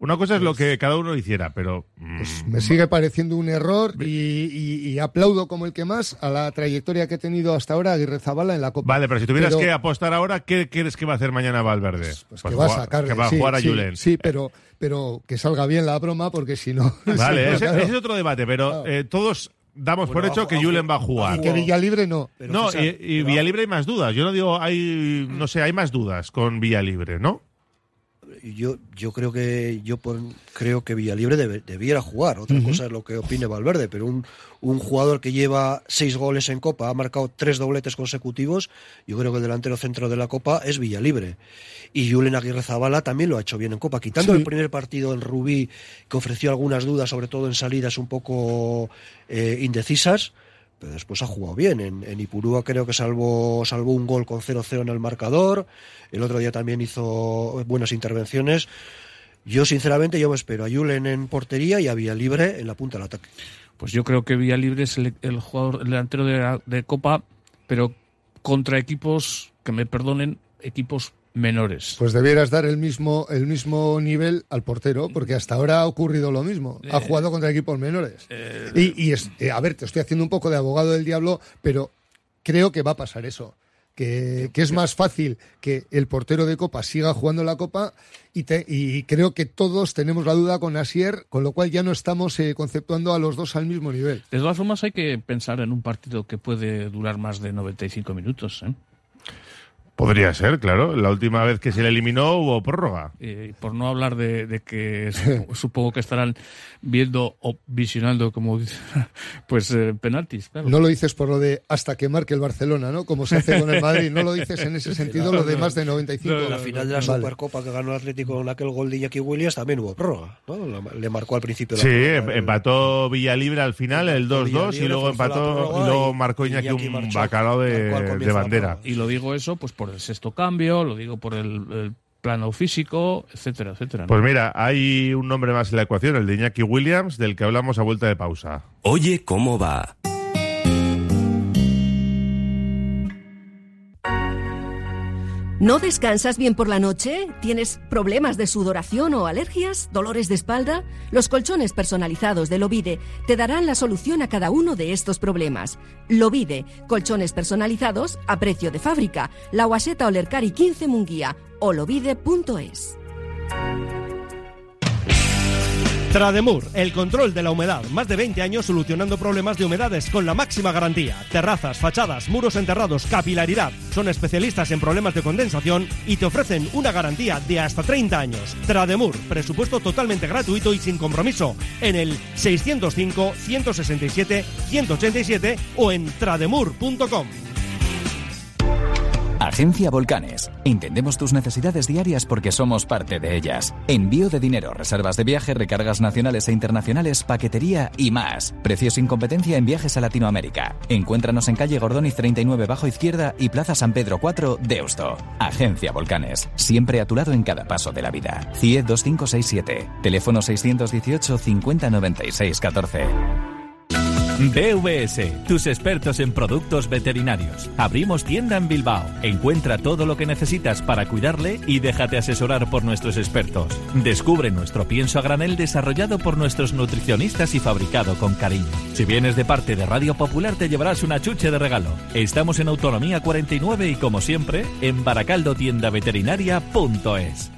Una cosa es lo que cada uno hiciera, pero mm,
Pues me sigue pareciendo un error y, y- y aplaudo como el que más a la trayectoria que ha tenido hasta ahora Aguirre Zabala en la Copa.
Vale, pero si tuvieras
Pero-
que apostar ahora, ¿qué crees que va a hacer mañana Valverde?
Pues que va a sacarle,
que va a
sí,
jugar a
sí,
Julen.
Sí, pero, pero que salga bien la broma, porque si no. [LAUGHS]
Vale, ese,
claro.
ese es otro debate, pero
Claro.
eh, todos damos por hecho que Julen va a
Y
jugar.
que Villalibre no.
Pero
No, y, y Villalibre hay más dudas. Yo no digo, hay, no sé, hay más dudas con Villalibre, ¿no?
Yo, yo creo que yo pon- creo que Villalibre debe- debiera jugar. Otra cosa es lo que opine Valverde, pero un, un jugador que lleva seis goles en Copa, ha marcado tres dobletes consecutivos, yo creo que el delantero centro de la Copa es Villalibre. Y Julen Aguirre Zabala también lo ha hecho bien en Copa, quitando
Sí.
el primer partido en Rubí, que ofreció algunas dudas, sobre todo en salidas un poco eh, indecisas. Pero después ha jugado bien. En, Ipurúa creo que salvó, salvó un gol con 0-0 en el marcador. El otro día también hizo buenas intervenciones. Yo, sinceramente, yo me espero a Julen en portería y a Villalibre en la punta del ataque.
Pues yo creo que Villalibre es el, jugador el delantero de, la- de Copa, pero contra equipos, que me perdonen, equipos menores.
Pues debieras dar el mismo, el mismo nivel al portero, porque hasta ahora ha ocurrido lo mismo. Ha jugado contra equipos menores. y y es- eh, a ver, te estoy haciendo un poco de abogado del diablo, pero creo que va a pasar eso. Que, que es más fácil que el portero de Copa siga jugando la Copa y, te- y creo que todos tenemos la duda con Asier, con lo cual ya no estamos eh, conceptuando a los dos al mismo nivel.
De todas formas, hay que pensar en un partido que puede durar más de 95 minutos. ¿eh?
Podría ser, claro. La última vez que se le eliminó hubo prórroga.
Eh, por no hablar de, de que supo- [LAUGHS] supongo que estarán viendo o visionando, como [LAUGHS] pues eh, penaltis. Claro.
No lo dices por lo de hasta que marque el Barcelona, ¿no? Como se hace con el Madrid. No lo dices en ese [LAUGHS] sentido, lo de más de 95.
No, no,
La final de la
Vale.
Supercopa que ganó el Atlético con aquel gol de Iñaki Williams también hubo prórroga. ¿no? La- Le marcó al principio de
Sí,
la
em-
prórroga.
empató Villalibre al final, el
Empató
2-2, y luego
la
empató y luego marcó Iñaki
Iñaki
un
marchó,
bacalao de, de
de la
bandera.
Y lo digo eso pues por el sexto cambio, lo digo por el, el plano físico, etcétera, etcétera. ¿no?
Pues mira, hay un nombre más en la ecuación, el de Iñaki Williams, del que hablamos a vuelta de pausa.
Oye, ¿cómo va?
¿No descansas bien por la noche? ¿Tienes problemas de sudoración o alergias? ¿Dolores de espalda? Los colchones personalizados de Lovide te darán la solución a cada uno de estos problemas. Lovide, colchones personalizados a precio de fábrica. La Guaseta Olercari 15 Munguía o lovide.es.
Trademur, el control de la humedad. Más de 20 años solucionando problemas de humedades con la máxima garantía. Terrazas, fachadas, muros enterrados, capilaridad. Son especialistas en problemas de condensación y te ofrecen una garantía de hasta 30 años. Trademur, presupuesto totalmente gratuito y sin compromiso. En el 605-167-187 o en trademur.com.
Agencia Volcanes. Entendemos tus necesidades diarias porque somos parte de ellas. Envío de dinero, reservas de viaje, recargas nacionales e internacionales, paquetería y más. Precios sin competencia en viajes a Latinoamérica. Encuéntranos en calle Gordoni 39 bajo izquierda y Plaza San Pedro 4, Deusto. Agencia Volcanes. Siempre a tu lado en cada paso de la vida. CIE 2567. Teléfono 618 50 96 14.
BVS, tus expertos en productos veterinarios. Abrimos tienda en Bilbao. Encuentra todo lo que necesitas para cuidarle y déjate asesorar por nuestros expertos. Descubre nuestro pienso a granel desarrollado por nuestros nutricionistas y fabricado con cariño. Si vienes de parte de Radio Popular te llevarás una chuche de regalo. Estamos en Autonomía 49 y como siempre en baracaldotiendaveterinaria.es.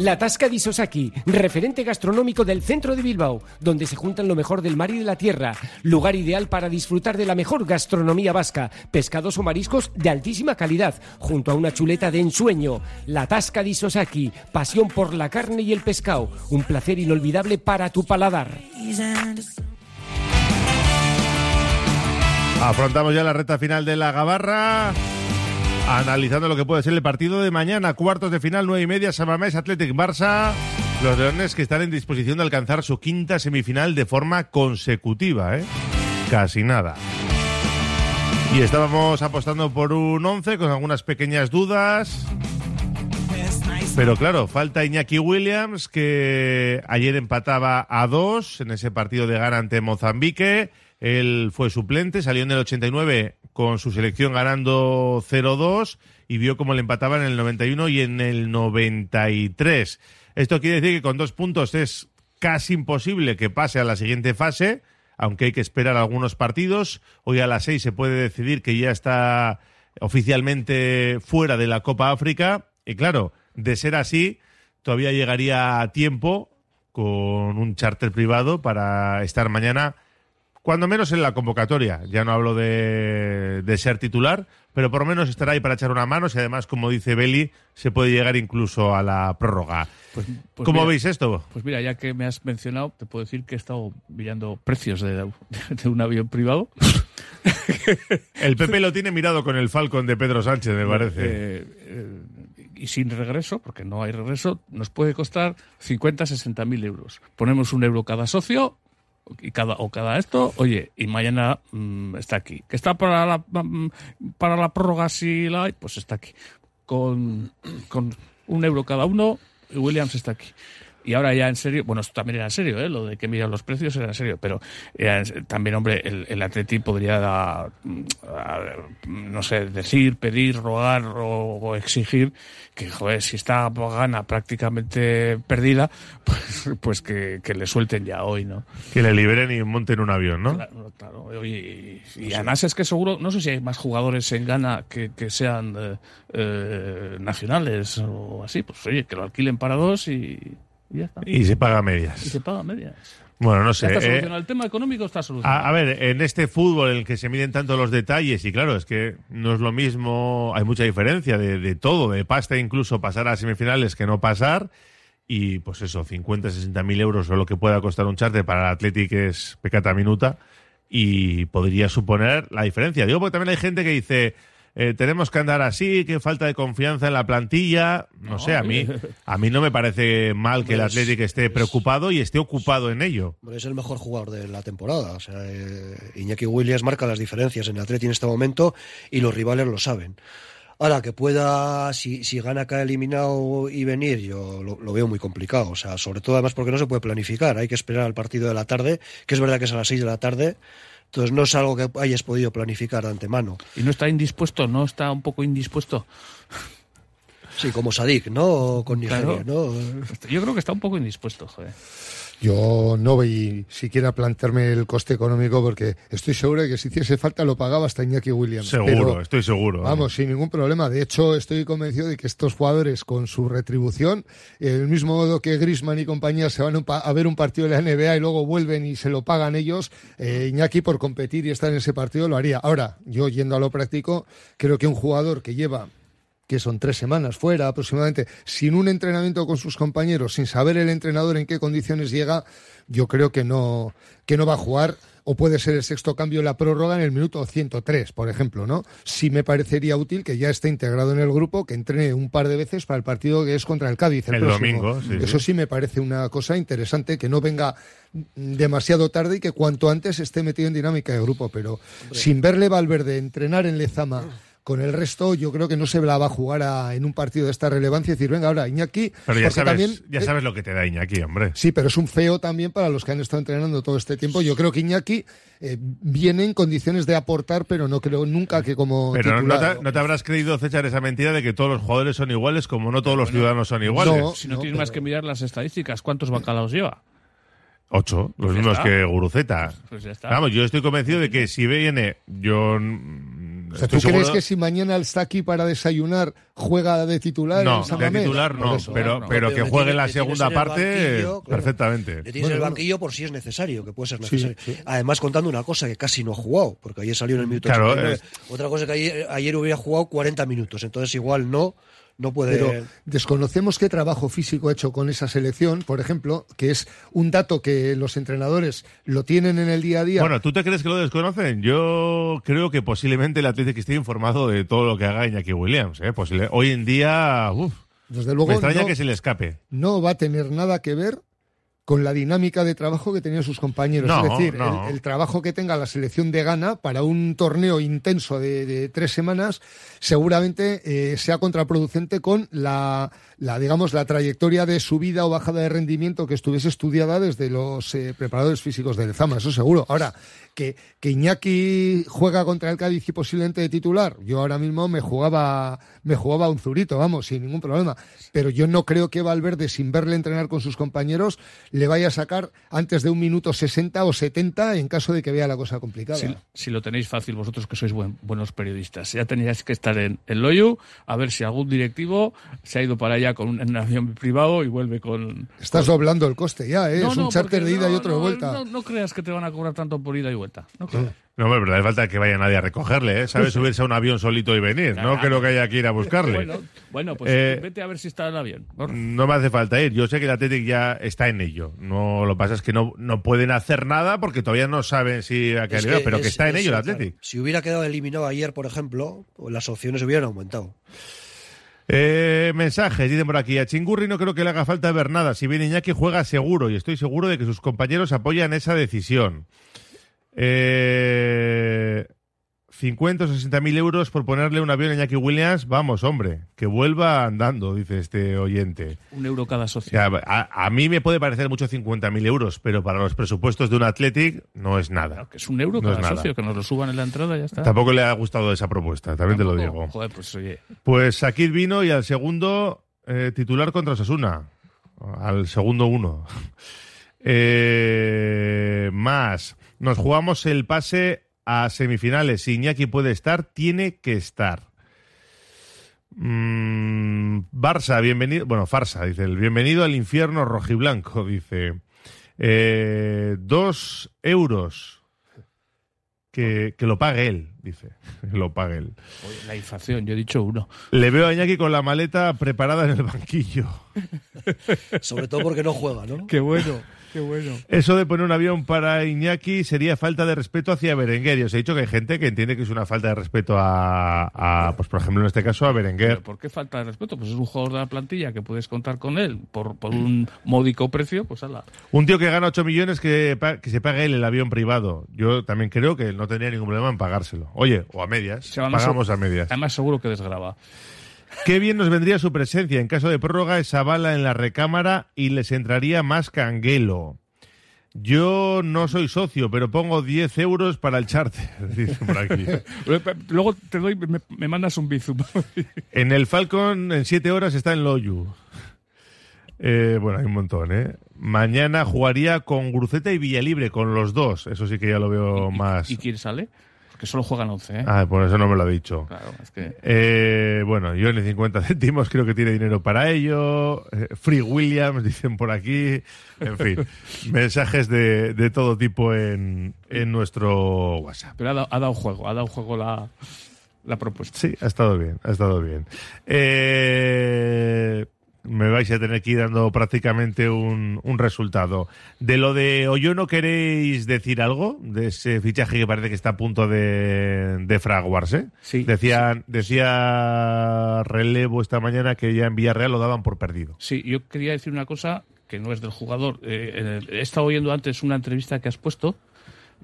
La Tasca di Sosaki, referente gastronómico del centro de Bilbao, donde se juntan lo mejor del mar y de la tierra. Lugar ideal para disfrutar de la mejor gastronomía vasca, pescados o mariscos de altísima calidad, junto a una chuleta de ensueño. La Tasca di Sosaki, pasión por la carne y el pescado, un placer inolvidable para tu paladar.
Afrontamos ya la recta final de la Gabarra. Analizando lo que puede ser el partido de mañana, cuartos de final, nueve y media, Samamés Athletic Barça. Los leones que están en disposición de alcanzar su quinta semifinal de forma consecutiva, ¿eh? Casi nada. Y estábamos apostando por un 11 con algunas pequeñas dudas. Pero claro, falta Iñaki Williams, que ayer empataba a dos en ese partido de gana ante Mozambique. Él fue suplente, salió en el 89 con su selección ganando 0-2 y vio cómo le empataban en el 91 y en el 93. Esto quiere decir que con dos puntos es casi imposible que pase a la siguiente fase, aunque hay que esperar algunos partidos. Hoy a las seis se puede decidir que ya está oficialmente fuera de la Copa África. Y claro, de ser así, todavía llegaría a tiempo con un charter privado para estar mañana cuando menos en la convocatoria. Ya no hablo de, de, ser titular, pero por lo menos estará ahí para echar una mano. Y además, como dice Beli, se puede llegar incluso a la prórroga. Pues, pues ¿Cómo
mira,
veis esto?
Pues mira, ya que me has mencionado, te puedo decir que he estado mirando precios de, de un avión privado. [LAUGHS]
el PP lo tiene mirado con el Falcon de Pedro Sánchez, me parece.
Eh, eh, y sin regreso, porque no hay regreso, nos puede costar 50, 60 mil euros. Ponemos un euro cada socio y cada o cada esto, oye, y mañana mmm, está aquí. Que está para la para la prórroga si la hay, pues está aquí. Con, con un euro cada uno, Williams está aquí. Y ahora ya en serio, bueno, esto también era en serio, ¿eh? lo de que miran los precios era en serio, pero eh, también, hombre, el, el Atleti podría, dar, no sé, decir, pedir, rogar o, o, exigir que, joder, si está gana prácticamente perdida, [LAUGHS] pues, pues que, que, le suelten ya hoy, ¿no?
Que le liberen y monten un avión, ¿no?
Claro, claro. Y, y, y además es que seguro, no sé si hay más jugadores en Ghana que, que sean eh, eh, nacionales o así, pues oye, que lo alquilen para dos y... Y, ya está.
y se paga medias.
Y se paga medias.
Bueno, no sé.
Está solucionado. Eh, el tema económico está solucionado.
A, a, ver, en este fútbol en el que se miden tanto los detalles, y claro, es que no es lo mismo, hay mucha diferencia de, de todo, de pasta incluso pasar a semifinales que no pasar. Y pues eso, 50, 60 mil euros o lo que pueda costar un charter para el Athletic es pecata minuta y podría suponer la diferencia. Digo, porque también hay gente que dice, eh, tenemos que andar así, que falta de confianza en la plantilla. No, no sé, a mí, a mí no me parece mal que el Athletic esté preocupado y esté ocupado en ello.
Es el mejor jugador de la temporada. O sea, eh, Iñaki Williams marca las diferencias en el Athletic en este momento y los rivales lo saben. Ahora, que pueda, si, si gana acá eliminado y venir, yo lo, lo, veo muy complicado. O sea, sobre todo además porque no se puede planificar. Hay que esperar al partido de la tarde, que es verdad que es a las 6 de la tarde. Entonces no es algo que hayas podido planificar de antemano.
¿Y no está indispuesto? ¿No está un poco indispuesto?
Sí, como Sadik, ¿no? Con Nigeria, claro. ¿no?
Yo creo que está un poco indispuesto, joder.
Yo no voy siquiera a plantearme el coste económico porque estoy seguro de que si hiciese falta lo pagaba hasta Iñaki Williams.
Seguro, Pero, estoy seguro.
Vamos, sin ningún problema. De hecho, estoy convencido de que estos jugadores con su retribución, el mismo modo que Grisman y compañía se van a ver un partido de la NBA y luego vuelven y se lo pagan ellos, eh, Iñaki por competir y estar en ese partido lo haría. Ahora, yo yendo a lo práctico, creo que un jugador que lleva que son tres semanas fuera aproximadamente, sin un entrenamiento con sus compañeros, sin saber el entrenador en qué condiciones llega, yo creo que no, que no va a jugar o puede ser el sexto cambio en la prórroga en el minuto 103, por ejemplo, ¿no? Sí me parecería útil que ya esté integrado en el grupo, que entrene un par de veces para el partido que es contra el Cádiz el,
El
próximo.
domingo, sí,
Eso
sí.
sí me parece una cosa interesante, que no venga demasiado tarde y que cuanto antes esté metido en dinámica de grupo, pero sin verle Valverde entrenar en Lezama con el resto, yo creo que no se la va a jugar a- en un partido de esta relevancia y decir, venga, ahora Iñaki,
Pero ya
porque
sabes,
también
ya
eh,
sabes lo que te da Iñaki, hombre.
Sí, pero es un feo también para los que han estado entrenando todo este tiempo. Yo creo que Iñaki eh, viene en condiciones de aportar, pero no creo nunca que como
Pero no te, no te habrás creído, César, esa mentira de que todos los jugadores son iguales, como no todos los ciudadanos son iguales.
si no, tienes más que mirar las estadísticas, ¿cuántos bacalaos lleva?
Ocho, los
Pues
mismos
está.
que Guruceta.
Pues ya está.
Vamos, yo estoy convencido de que si viene, yo
O sea,
estoy
¿Tú crees que si mañana está aquí para desayunar, juega de titular
no,
en San
de titular no,
eso.
pero,
No,
pero
pero
que juegue
tiene-
la segunda parte
banquillo,
perfectamente.
Le tienes en el banquillo por si es necesario, que puede ser necesario.
sí.
Además, contando una cosa que casi no ha jugado, porque ayer salió en el minuto
Claro,
89. Otra cosa que ayer, ayer hubiera jugado 40 minutos, entonces igual no, no puede...
Pero desconocemos qué trabajo físico ha hecho con esa selección, por ejemplo, que es un dato que los entrenadores lo tienen en el día a día.
Bueno, ¿tú te crees que lo desconocen? Yo creo que posiblemente el Atlético esté informado de todo lo que haga Iñaki Williams. ¿eh? Posible- Hoy en día, uf,
Desde luego
me extraña
no-
que se le escape.
no va a tener nada que ver con la dinámica de trabajo que tenían sus compañeros.
No,
es decir,
no.
el, el trabajo que tenga la selección de Ghana para un torneo intenso de, de tres semanas seguramente eh, sea contraproducente con la, la, digamos, la trayectoria de subida o bajada de rendimiento que estuviese estudiada desde los eh, preparadores físicos del Zama, eso seguro. Ahora, que, que Iñaki juega contra el Cádiz y posiblemente de titular, yo ahora mismo me jugaba, me jugaba un zurito, vamos, sin ningún problema. Pero yo no creo que Valverde, sin verle entrenar con sus compañeros, le vaya a sacar antes de un minuto 60 o 70 en caso de que vea la cosa complicada.
Si, lo tenéis fácil vosotros que sois buen- buenos periodistas, ya teníais que estar en el Loyu a ver si algún directivo se ha ido para allá con un, en un avión privado y vuelve con...
Estás doblando el coste ya, ¿eh?
No,
es un
no,
charter de ida y
no,
otro de
no,
vuelta.
No, no creas que te van a cobrar tanto por ida y vuelta. No creas.
No, hombre, pero no hace falta que vaya nadie a recogerle, ¿eh? ¿Sabes subirse a un avión solito y venir? No
Claro.
creo que haya que ir a buscarle.
Bueno, bueno, pues
Eh,
vete a ver si está en el avión.
No me hace falta ir. Yo sé que el Athletic ya está en ello. No, lo que pasa es que no, no pueden hacer nada porque todavía no saben si a qué
Es
nivel, pero que
es-
está en ello el
claro,
Athletic.
si hubiera quedado eliminado ayer, por ejemplo, las opciones hubieran aumentado.
Eh, mensajes, dicen por aquí. A Chingurri no creo que le haga falta ver nada. Si viene Iñaki, juega seguro y estoy seguro de que sus compañeros apoyan esa decisión. Eh, 50 o 60 mil euros por ponerle un avión a Iñaki Williams. Vamos, hombre, que vuelva andando, dice este oyente.
Un euro cada socio.
A, a mí me puede parecer mucho 50 mil euros, pero para los presupuestos de un Athletic no es nada.
Que es un euro
No
cada socio, que nos lo suban en la entrada y ya está.
Tampoco le ha gustado esa propuesta, también te lo digo.
Joder, pues oye.
Pues Sakir vino y al segundo eh, titular contra Osasuna. Al segundo uno. [LAUGHS] Eh, más. Nos jugamos el pase a semifinales. Si Iñaki puede estar, tiene que estar. Mm, Barça, bienvenido. Bueno, Farsa, dice. El bienvenido al infierno rojiblanco, [LAUGHS] dice. Eh, dos euros. Que, que lo pague él, dice. Que [LAUGHS] lo pague él.
Oye, la inflación, yo he dicho uno.
Le veo a Iñaki con la maleta preparada en el banquillo. [LAUGHS]
Sobre todo porque no juega, ¿no?
Qué bueno, qué bueno.
Eso de poner un avión para Iñaki sería falta de respeto hacia Berenguer. Y os he dicho que hay gente que entiende que es una falta de respeto a, a, pues por ejemplo, en este caso a Berenguer.
¿Pero ¿Por qué falta de respeto? Pues es un jugador de la plantilla que puedes contar con él por, por un módico precio, pues ala.
Un tío que gana 8 millones que, que se pague él el avión privado. Yo también creo que no tendría ningún problema en pagárselo. Oye, o a medias.
Se
Pagamos a medias.
Además, seguro que desgraba.
Qué bien nos vendría su presencia. En caso de prórroga, esa bala en la recámara y les entraría más canguelo. Yo no soy socio, pero pongo 10 euros para el charter, [LAUGHS] dice por aquí. [LAUGHS]
Luego te doy, me, me mandas un bizum. [LAUGHS]
En el Falcon, en 7 horas, está en Loyu. Eh, bueno, hay un montón, ¿eh? Mañana jugaría con Gruceta y Villalibre, con los dos. Eso sí que ya lo veo más.
¿Y quién sale? Porque solo juegan 11, ¿eh?
Ah, por eso no me lo ha dicho.
Claro, es que...
Eh, bueno, yo ni 50 céntimos creo que tiene dinero para ello. Eh, Free Williams, dicen por aquí. En fin, [LAUGHS] mensajes de, de todo tipo en, en nuestro WhatsApp.
Pero ha dado, ha dado juego, ha dado juego la, la propuesta.
Sí, ha estado bien, ha estado bien. Eh, me vais a tener que ir dando prácticamente un, un resultado. De lo de Oyono, ¿queréis decir algo? De ese fichaje que parece que está a punto de, de fraguarse.
Sí.
Decían, decía Relevo esta mañana que ya en Villarreal lo daban por perdido.
Sí, yo quería decir una cosa que no es del jugador. Eh, he estado oyendo antes una entrevista que has puesto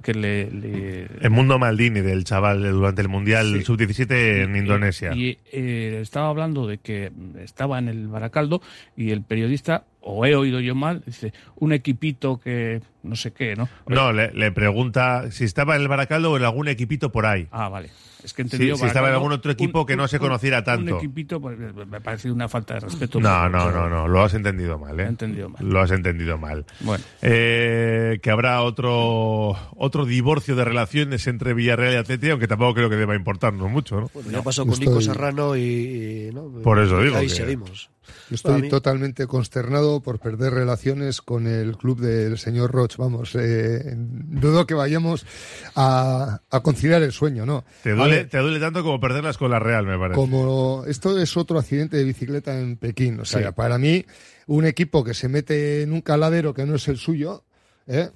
que le, le-
El mundo Maldini del chaval durante el Mundial
Sí.
Sub-17 en Indonesia.
Y eh, estaba hablando de que estaba en el Baracaldo y el periodista, o he oído yo mal, dice, un equipito que no sé qué, ¿no?
no, le, le pregunta si estaba en el Baracaldo o en algún equipito por ahí.
Ah, vale. Es que he
Sí, si estaba en algún otro equipo que no se conociera tanto.
Un equipito, pues, me parece una falta de respeto.
No, no, no, no, lo has entendido mal, ¿eh?
He entendido mal.
Lo has entendido mal.
Bueno.
Eh, que habrá otro otro divorcio de relaciones entre Villarreal y Atleti, aunque tampoco creo que deba importarnos mucho, ¿no?
Bueno, ya pasó con
Estoy-
Nico Serrano y, y, ¿no?
Por eso digo
Ahí
que-
seguimos.
Yo estoy
mí-
totalmente consternado por perder relaciones con el club del señor Roch. Vamos, eh, dudo que vayamos a, a conciliar el sueño, ¿no?
Te duele,
ver,
te duele tanto como perderlas con la Real, me parece.
como esto es otro accidente de bicicleta en Pekín. O sea,
Sí.
para mí, un equipo que se mete en un caladero que no es el suyo, ¿eh?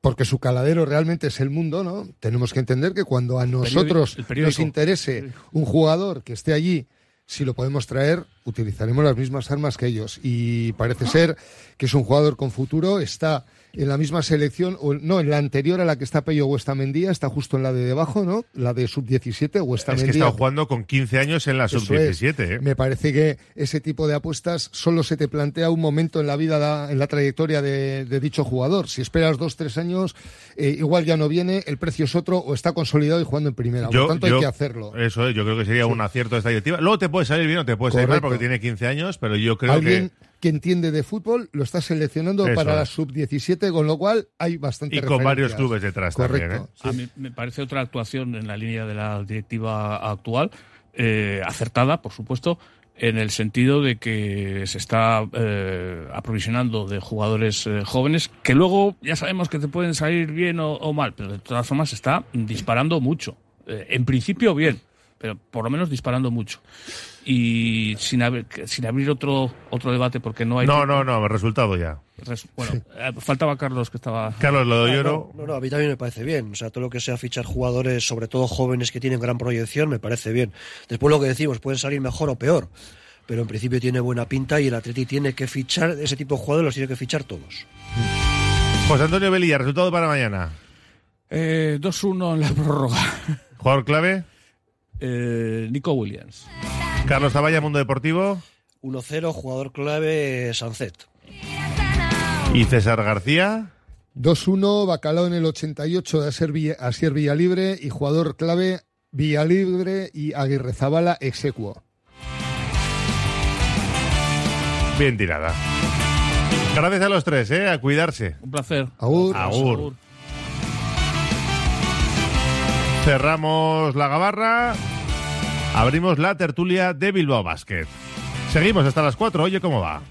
porque su caladero realmente es el mundo, ¿no? Tenemos que entender que cuando a nosotros
el periódico.
nos interese un jugador que esté allí, si lo podemos traer, utilizaremos las mismas armas que ellos. Y parece ser que es un jugador con futuro, está en la misma selección, o no, en la anterior a la que está Pello Huestamendía, está justo en la de debajo, ¿no? La de sub-17,
es que
Huestamendía.
estado jugando con 15 años en la
Eso
Sub-17,
es.
¿eh?
Me parece que ese tipo de apuestas solo se te plantea un momento en la vida, da- en la trayectoria de, de dicho jugador. Si esperas dos, tres años, eh, igual ya no viene, el precio es otro o está consolidado y jugando en primera. Por lo tanto, hay que hacerlo.
Eso es, yo creo que sería un acierto de esta directiva. Luego te puede salir bien o te puede salir mal porque tiene 15 años, pero yo creo
Alguien
que...
que... entiende de fútbol lo está seleccionando
Eso
para la
es.
sub-17, con lo cual hay bastante
Y con varios clubes detrás
Correcto.
también, ¿eh?
sí.
A mí me parece otra actuación en la línea de la directiva actual, eh, acertada, por supuesto, en el sentido de que se está eh, aprovisionando de jugadores eh, jóvenes que luego ya sabemos que te pueden salir bien o, o mal, pero de todas formas se está disparando mucho. Eh, en principio bien, pero por lo menos disparando mucho. Y sin, haber- sin abrir otro otro debate porque no hay...
No, no, no, resultado ya.
Res- Bueno, eh, faltaba Carlos que estaba...
Carlos, lo doy
Ah, no, no, no, a mí también me parece bien. O sea, todo lo que sea fichar jugadores, sobre todo jóvenes que tienen gran proyección, me parece bien. Después lo que decimos, pueden salir mejor o peor. Pero en principio tiene buena pinta y el Atleti tiene que fichar, ese tipo de jugadores los tiene que fichar todos.
José Antonio Velilla, resultado para mañana.
Eh, 2-1 en la prórroga.
Jugador clave,
Eh, Nico Williams.
Carlos Zavalla, Mundo Deportivo
1-0, jugador clave, Sancet.
y César García.
2-1, Bacalao en el 88 de Asier, Villa, Asier Villalibre y jugador clave Villalibre y Aguirre Zabala execuo.
Bien tirada. Gracias a los tres, ¿eh? A cuidarse.
Un placer.
Agur.
Agur. Cerramos la gabarra. Abrimos la tertulia de Bilbao Basket. Seguimos hasta las 4. Oye, ¿cómo va?